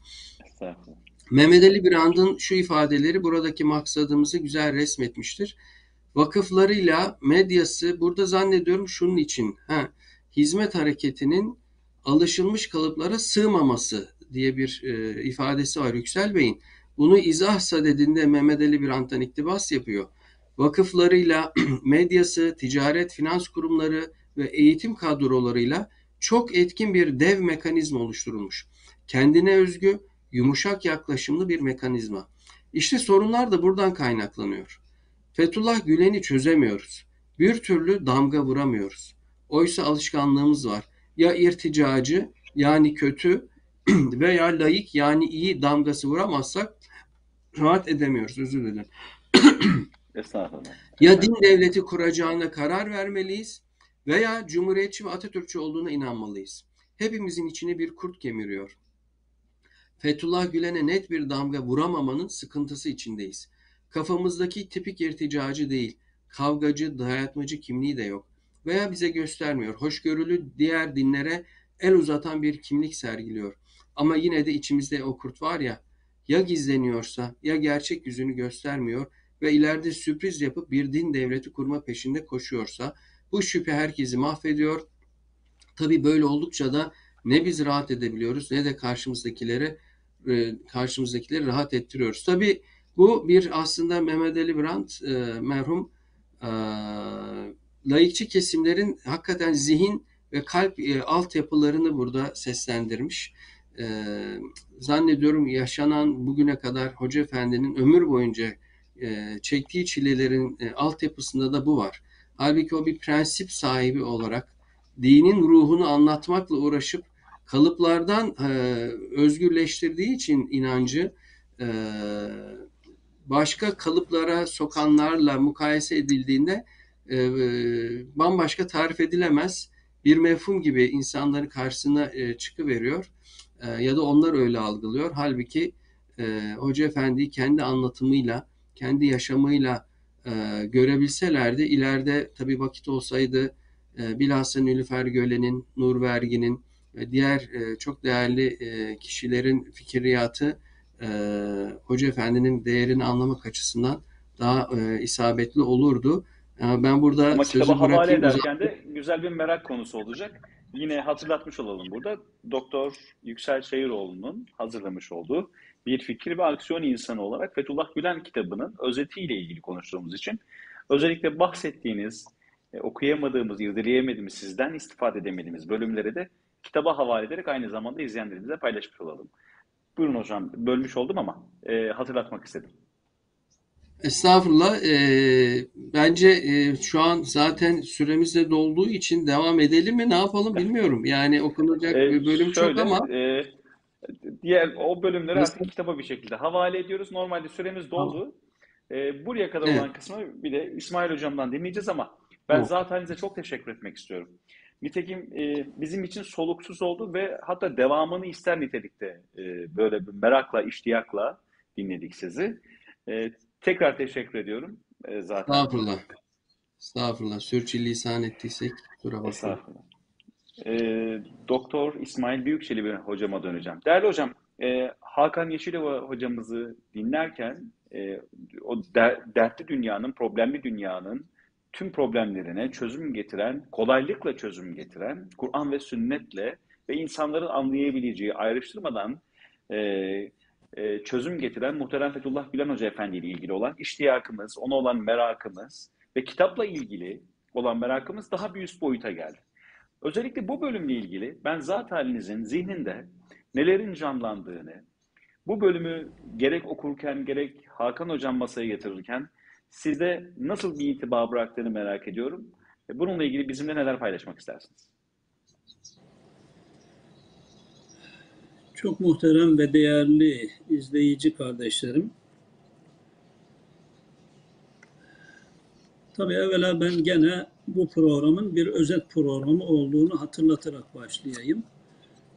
Mehmet Ali Brandt'ın şu ifadeleri buradaki maksadımızı güzel resmetmiştir. Vakıflarıyla medyası burada zannediyorum şunun için ha, hizmet hareketinin alışılmış kalıplara sığmaması diye bir e, ifadesi var Yüksel Bey'in. Bunu izah sadedinde Mehmet Ali Brandt'tan iktibas yapıyor. Vakıflarıyla, medyası, ticaret, finans kurumları ve eğitim kadrolarıyla çok etkin bir dev mekanizma oluşturulmuş. Kendine özgü, yumuşak yaklaşımlı bir mekanizma. İşte sorunlar da buradan kaynaklanıyor. Fethullah Gülen'i çözemiyoruz. Bir türlü damga vuramıyoruz. Oysa alışkanlığımız var. Ya irticacı yani kötü veya layık yani iyi damgası vuramazsak rahat edemiyoruz. Özür dilerim. Estağfurullah. Ya din devleti kuracağına karar vermeliyiz veya cumhuriyetçi ve Atatürkçü olduğuna inanmalıyız. Hepimizin içine bir kurt kemiriyor. Fethullah Gülen'e net bir damga vuramamanın sıkıntısı içindeyiz. Kafamızdaki tipik irticacı değil, kavgacı, dayatmacı kimliği de yok. Veya bize göstermiyor. Hoşgörülü diğer dinlere el uzatan bir kimlik sergiliyor. Ama yine de içimizde o kurt var ya, ya gizleniyorsa ya gerçek yüzünü göstermiyor ve ileride sürpriz yapıp bir din devleti kurma peşinde koşuyorsa bu şüphe herkesi mahvediyor. Tabii böyle oldukça da ne biz rahat edebiliyoruz ne de karşımızdakileri e, karşımızdakileri rahat ettiriyoruz. Tabii bu bir aslında Mehmet Ali Brandt e, merhum e, laikçi kesimlerin hakikaten zihin ve kalp altyapılarını burada seslendirmiş. E, zannediyorum yaşanan bugüne kadar Hoca Efendi'nin ömür boyunca e, çektiği çilelerin e, altyapısında da bu var. Halbuki o bir prensip sahibi olarak dinin ruhunu anlatmakla uğraşıp kalıplardan e, özgürleştirdiği için inancı e, başka kalıplara sokanlarla mukayese edildiğinde e, bambaşka tarif edilemez bir mefhum gibi insanların karşısına e, çıkıveriyor e, ya da onlar öyle algılıyor. Halbuki e, Hoca Efendi kendi anlatımıyla, kendi yaşamıyla e, görebilselerdi ileride tabii vakit olsaydı e, bilhassa Nilüfer Gölen'in, Nur Vergi'nin ve diğer e, çok değerli e, kişilerin fikriyatı e, Hoca Efendi'nin değerini anlamak açısından daha e, isabetli olurdu. E, ben burada Ama sözü havale bırakayım. ederken de güzel bir merak konusu olacak. Yine hatırlatmış olalım burada. Doktor Yüksel Şehiroğlu'nun hazırlamış olduğu bir fikir ve aksiyon insanı olarak Fethullah Gülen kitabının özetiyle ilgili konuştuğumuz için özellikle bahsettiğiniz, e, okuyamadığımız, irdeleyemediğimiz, sizden istifade edemediğimiz bölümleri de kitaba havale ederek aynı zamanda izleyenlerimize paylaşmış olalım. Buyurun hocam, bölmüş oldum ama e, hatırlatmak istedim. Estağfurullah. Ee, bence e, şu an zaten süremiz de dolduğu için devam edelim mi? Ne yapalım bilmiyorum. Yani okunacak E, bir bölüm çok şöyle, ama e, diğer o bölümleri Nasıl? artık kitaba bir şekilde havale ediyoruz. Normalde süremiz doldu. E, buraya kadar Evet. olan kısmı bir de İsmail hocamdan dinleyeceğiz ama ben zaten size çok teşekkür etmek istiyorum. Nitekim e, bizim için soluksuz oldu ve hatta devamını ister nitelikte e, böyle bir merakla, iştiyakla dinledik sizi. E, tekrar teşekkür ediyorum e, zaten. estağfurullah. Estağfurullah. Sürçülisan ettiysek kusura bakmayın. Estağfurullah. Ee, Doktor İsmail Büyükçeli bir hocama döneceğim. Değerli hocam, e, Hakan Yeşilova hocamızı dinlerken e, o der- dertli dünyanın, problemli dünyanın tüm problemlerine çözüm getiren, kolaylıkla çözüm getiren, Kur'an ve sünnetle ve insanların anlayabileceği, ayrıştırmadan e, e, çözüm getiren muhterem Fethullah Gülen Hoca Efendi ile ilgili olan iştiyakımız, ona olan merakımız ve kitapla ilgili olan merakımız daha bir üst boyuta geldi. Özellikle bu bölümle ilgili ben zat halinizin zihninde nelerin canlandığını, bu bölümü gerek okurken gerek Hakan Hocam masaya getirirken sizde nasıl bir intiba bıraktığını merak ediyorum. Bununla ilgili bizimle neler paylaşmak istersiniz? Çok muhterem ve değerli izleyici kardeşlerim. Tabii evvela ben gene bu programın bir özet programı olduğunu hatırlatarak başlayayım.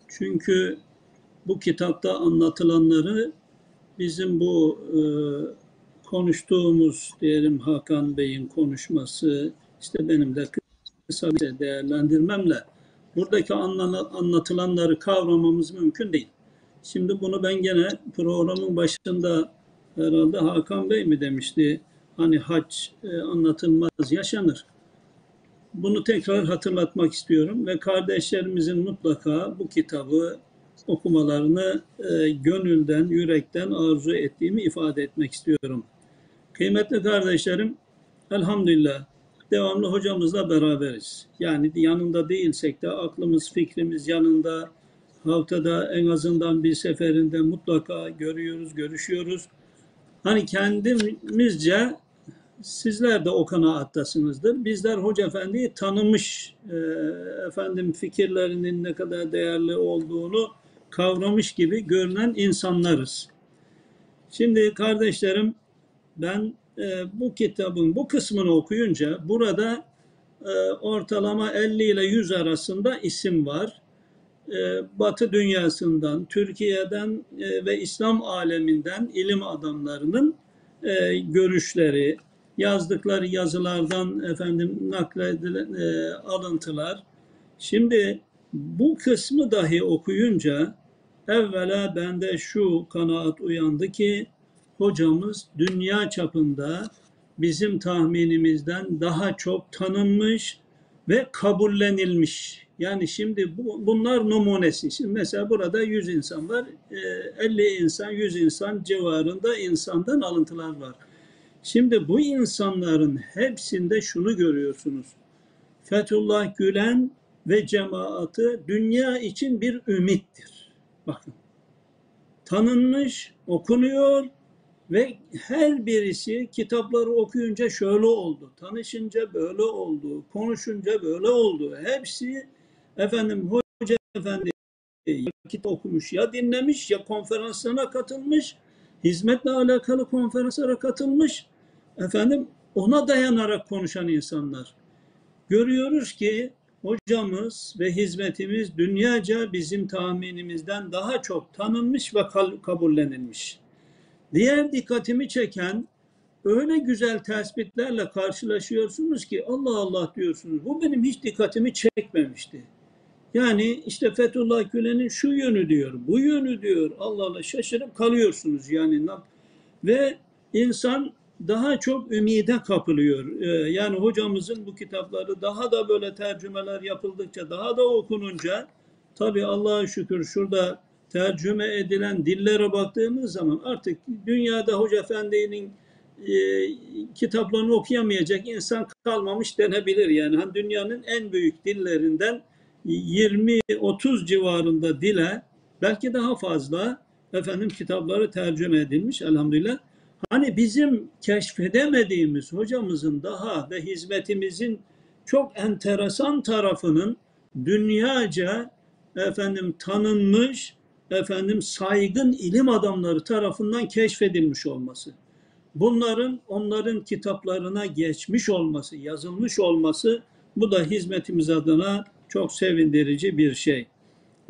Çünkü bu kitapta anlatılanları bizim bu e, konuştuğumuz diyelim Hakan Bey'in konuşması, işte benim de kısa bir değerlendirmemle buradaki anla- anlatılanları kavramamız mümkün değil. Şimdi bunu ben gene programın başında herhalde Hakan Bey mi demişti? Hani hac e, anlatılmaz yaşanır. Bunu tekrar hatırlatmak istiyorum ve kardeşlerimizin mutlaka bu kitabı okumalarını e, gönülden, yürekten arzu ettiğimi ifade etmek istiyorum. Kıymetli kardeşlerim, elhamdülillah devamlı hocamızla beraberiz. Yani yanında değilsek de aklımız, fikrimiz yanında. Haftada en azından bir seferinde mutlaka görüyoruz, görüşüyoruz. Hani kendimizce sizler de o kanaattasınızdır. Bizler Hoca Efendi'yi tanımış, e, efendim fikirlerinin ne kadar değerli olduğunu kavramış gibi görünen insanlarız. Şimdi kardeşlerim ben e, bu kitabın bu kısmını okuyunca burada e, ortalama 50 ile 100 arasında isim var. Batı dünyasından, Türkiye'den ve İslam aleminden ilim adamlarının görüşleri, yazdıkları yazılardan efendim nakledilen e, alıntılar. Şimdi bu kısmı dahi okuyunca evvela bende şu kanaat uyandı ki hocamız dünya çapında bizim tahminimizden daha çok tanınmış ve kabullenilmiş. Yani şimdi bu, bunlar numunesi. Şimdi mesela burada 100 insan var, e, 50 insan, 100 insan civarında insandan alıntılar var. Şimdi bu insanların hepsinde şunu görüyorsunuz. Fethullah Gülen ve cemaati dünya için bir ümittir. Bakın. Tanınmış, okunuyor ve her birisi kitapları okuyunca şöyle oldu, tanışınca böyle oldu, konuşunca böyle oldu. Hepsi efendim hoca efendi kitap okumuş, ya dinlemiş, ya konferanslarına katılmış, hizmetle alakalı konferanslara katılmış. Efendim ona dayanarak konuşan insanlar. Görüyoruz ki hocamız ve hizmetimiz dünyaca bizim tahminimizden daha çok tanınmış ve kabullenilmiş. Diğer dikkatimi çeken öyle güzel tespitlerle karşılaşıyorsunuz ki Allah Allah diyorsunuz. Bu benim hiç dikkatimi çekmemişti. Yani işte Fethullah Gülen'in şu yönü diyor, bu yönü diyor. Allah Allah şaşırıp kalıyorsunuz yani. Ve insan daha çok ümide kapılıyor. Ee, yani hocamızın bu kitapları daha da böyle tercümeler yapıldıkça, daha da okununca tabii Allah'a şükür şurada tercüme edilen dillere baktığımız zaman artık dünyada Hoca Efendi'nin e, kitaplarını okuyamayacak insan kalmamış denebilir. Yani hani dünyanın en büyük dillerinden 20-30 civarında dile belki daha fazla efendim kitapları tercüme edilmiş elhamdülillah. Hani bizim keşfedemediğimiz hocamızın daha ve hizmetimizin çok enteresan tarafının dünyaca efendim tanınmış efendim saygın ilim adamları tarafından keşfedilmiş olması. Bunların onların kitaplarına geçmiş olması, yazılmış olması bu da hizmetimiz adına çok sevindirici bir şey.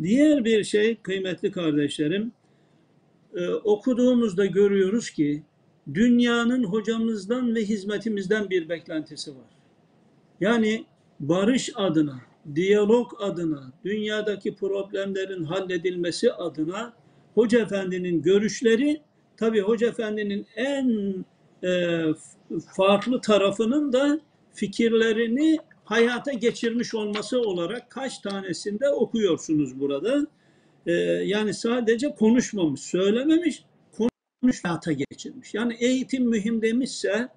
Diğer bir şey kıymetli kardeşlerim, e, okuduğumuzda görüyoruz ki dünyanın hocamızdan ve hizmetimizden bir beklentisi var. Yani barış adına, diyalog adına, dünyadaki problemlerin halledilmesi adına Hoca Efendi'nin görüşleri, tabii Hoca Efendi'nin en e, farklı tarafının da fikirlerini hayata geçirmiş olması olarak kaç tanesinde okuyorsunuz burada. E, yani sadece konuşmamış, söylememiş, hayata geçirmiş. Yani eğitim mühim demişse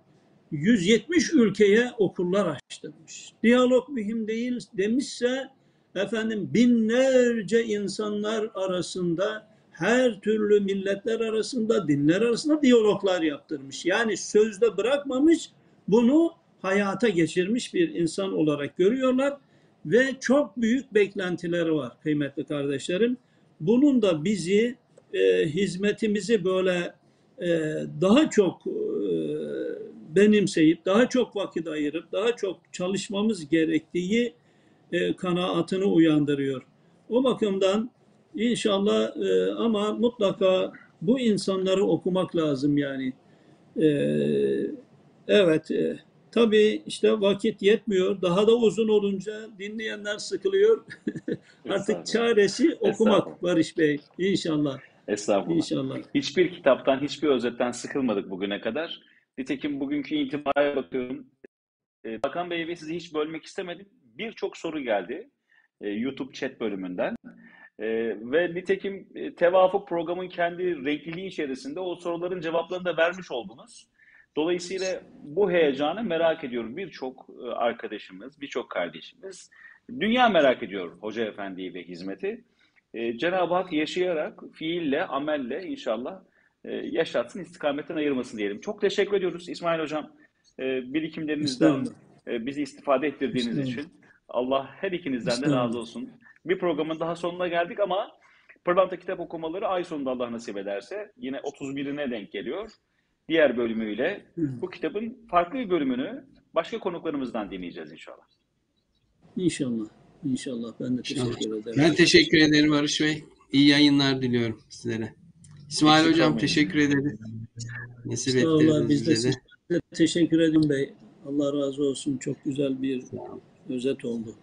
170 ülkeye okullar açtırmış. Diyalog mühim değil demişse efendim binlerce insanlar arasında her türlü milletler arasında, dinler arasında diyaloglar yaptırmış. Yani sözde bırakmamış, bunu hayata geçirmiş bir insan olarak görüyorlar ve çok büyük beklentileri var kıymetli kardeşlerim. Bunun da bizi e, hizmetimizi böyle daha çok e, benimseyip, daha çok vakit ayırıp, daha çok çalışmamız gerektiği e, kanaatini uyandırıyor. O bakımdan inşallah e, ama mutlaka bu insanları okumak lazım yani. E, evet, e, tabii işte vakit yetmiyor. Daha da uzun olunca dinleyenler sıkılıyor. Artık çaresi okumak. Barış Bey. İnşallah. Estağfurullah. İnşallah. Hiçbir kitaptan, hiçbir özetten sıkılmadık bugüne kadar. Nitekim bugünkü intibaya bakıyorum. Ee, Bakan Bey ve sizi hiç bölmek istemedim. Birçok soru geldi e, YouTube chat bölümünden. E, ve nitekim e, Tevafuk programın kendi renkliliği içerisinde o soruların cevaplarını da vermiş oldunuz. Dolayısıyla bu heyecanı merak ediyorum. Birçok e, arkadaşımız, birçok kardeşimiz dünya merak ediyor Hoca Efendi'yi ve hizmeti. E, Cenab-ı Hak yaşayarak, fiille, amelle inşallah e, yaşatsın, istikametten ayırmasın diyelim. Çok teşekkür ediyoruz İsmail Hocam. E, birikimlerinizden e, bizi istifade ettirdiğiniz için. Allah her ikinizden de razı olsun. Bir programın daha sonuna geldik ama Pırlanta kitap okumaları ay sonunda Allah nasip ederse yine 31'ine denk geliyor. Diğer bölümüyle bu kitabın farklı bir bölümünü başka konuklarımızdan dinleyeceğiz inşallah. İnşallah. İnşallah. Ben de İnşallah. teşekkür ederim. Ben teşekkür ederim Barış Bey. İyi yayınlar diliyorum sizlere. İsmail Eksik Hocam olmayın. teşekkür ederiz. Nasip ettirdiniz Biz de bize de. size teşekkür ederim Bey. Allah razı olsun. Çok güzel bir özet oldu.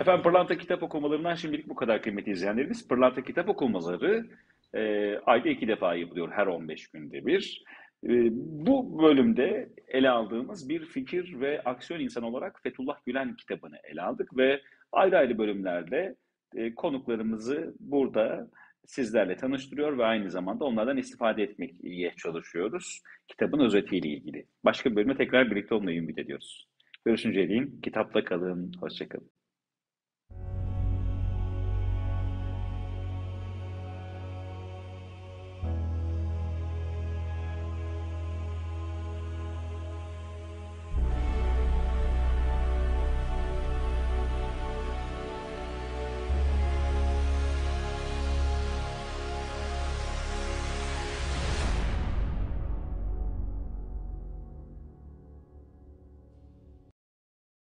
Efendim Pırlanta kitap okumalarından şimdilik bu kadar kıymetli izleyenlerimiz. Pırlanta kitap okumaları e, ayda iki defa yapılıyor her 15 günde bir. E, bu bölümde ele aldığımız bir fikir ve aksiyon insanı olarak Fethullah Gülen kitabını ele aldık ve ayrı ayrı bölümlerde e, konuklarımızı burada sizlerle tanıştırıyor ve aynı zamanda onlardan istifade etmeye çalışıyoruz. Kitabın özetiyle ilgili. Başka bir bölüme tekrar birlikte olmayı ümit ediyoruz. Görüşünceye değin kitapta kalın, hoşçakalın.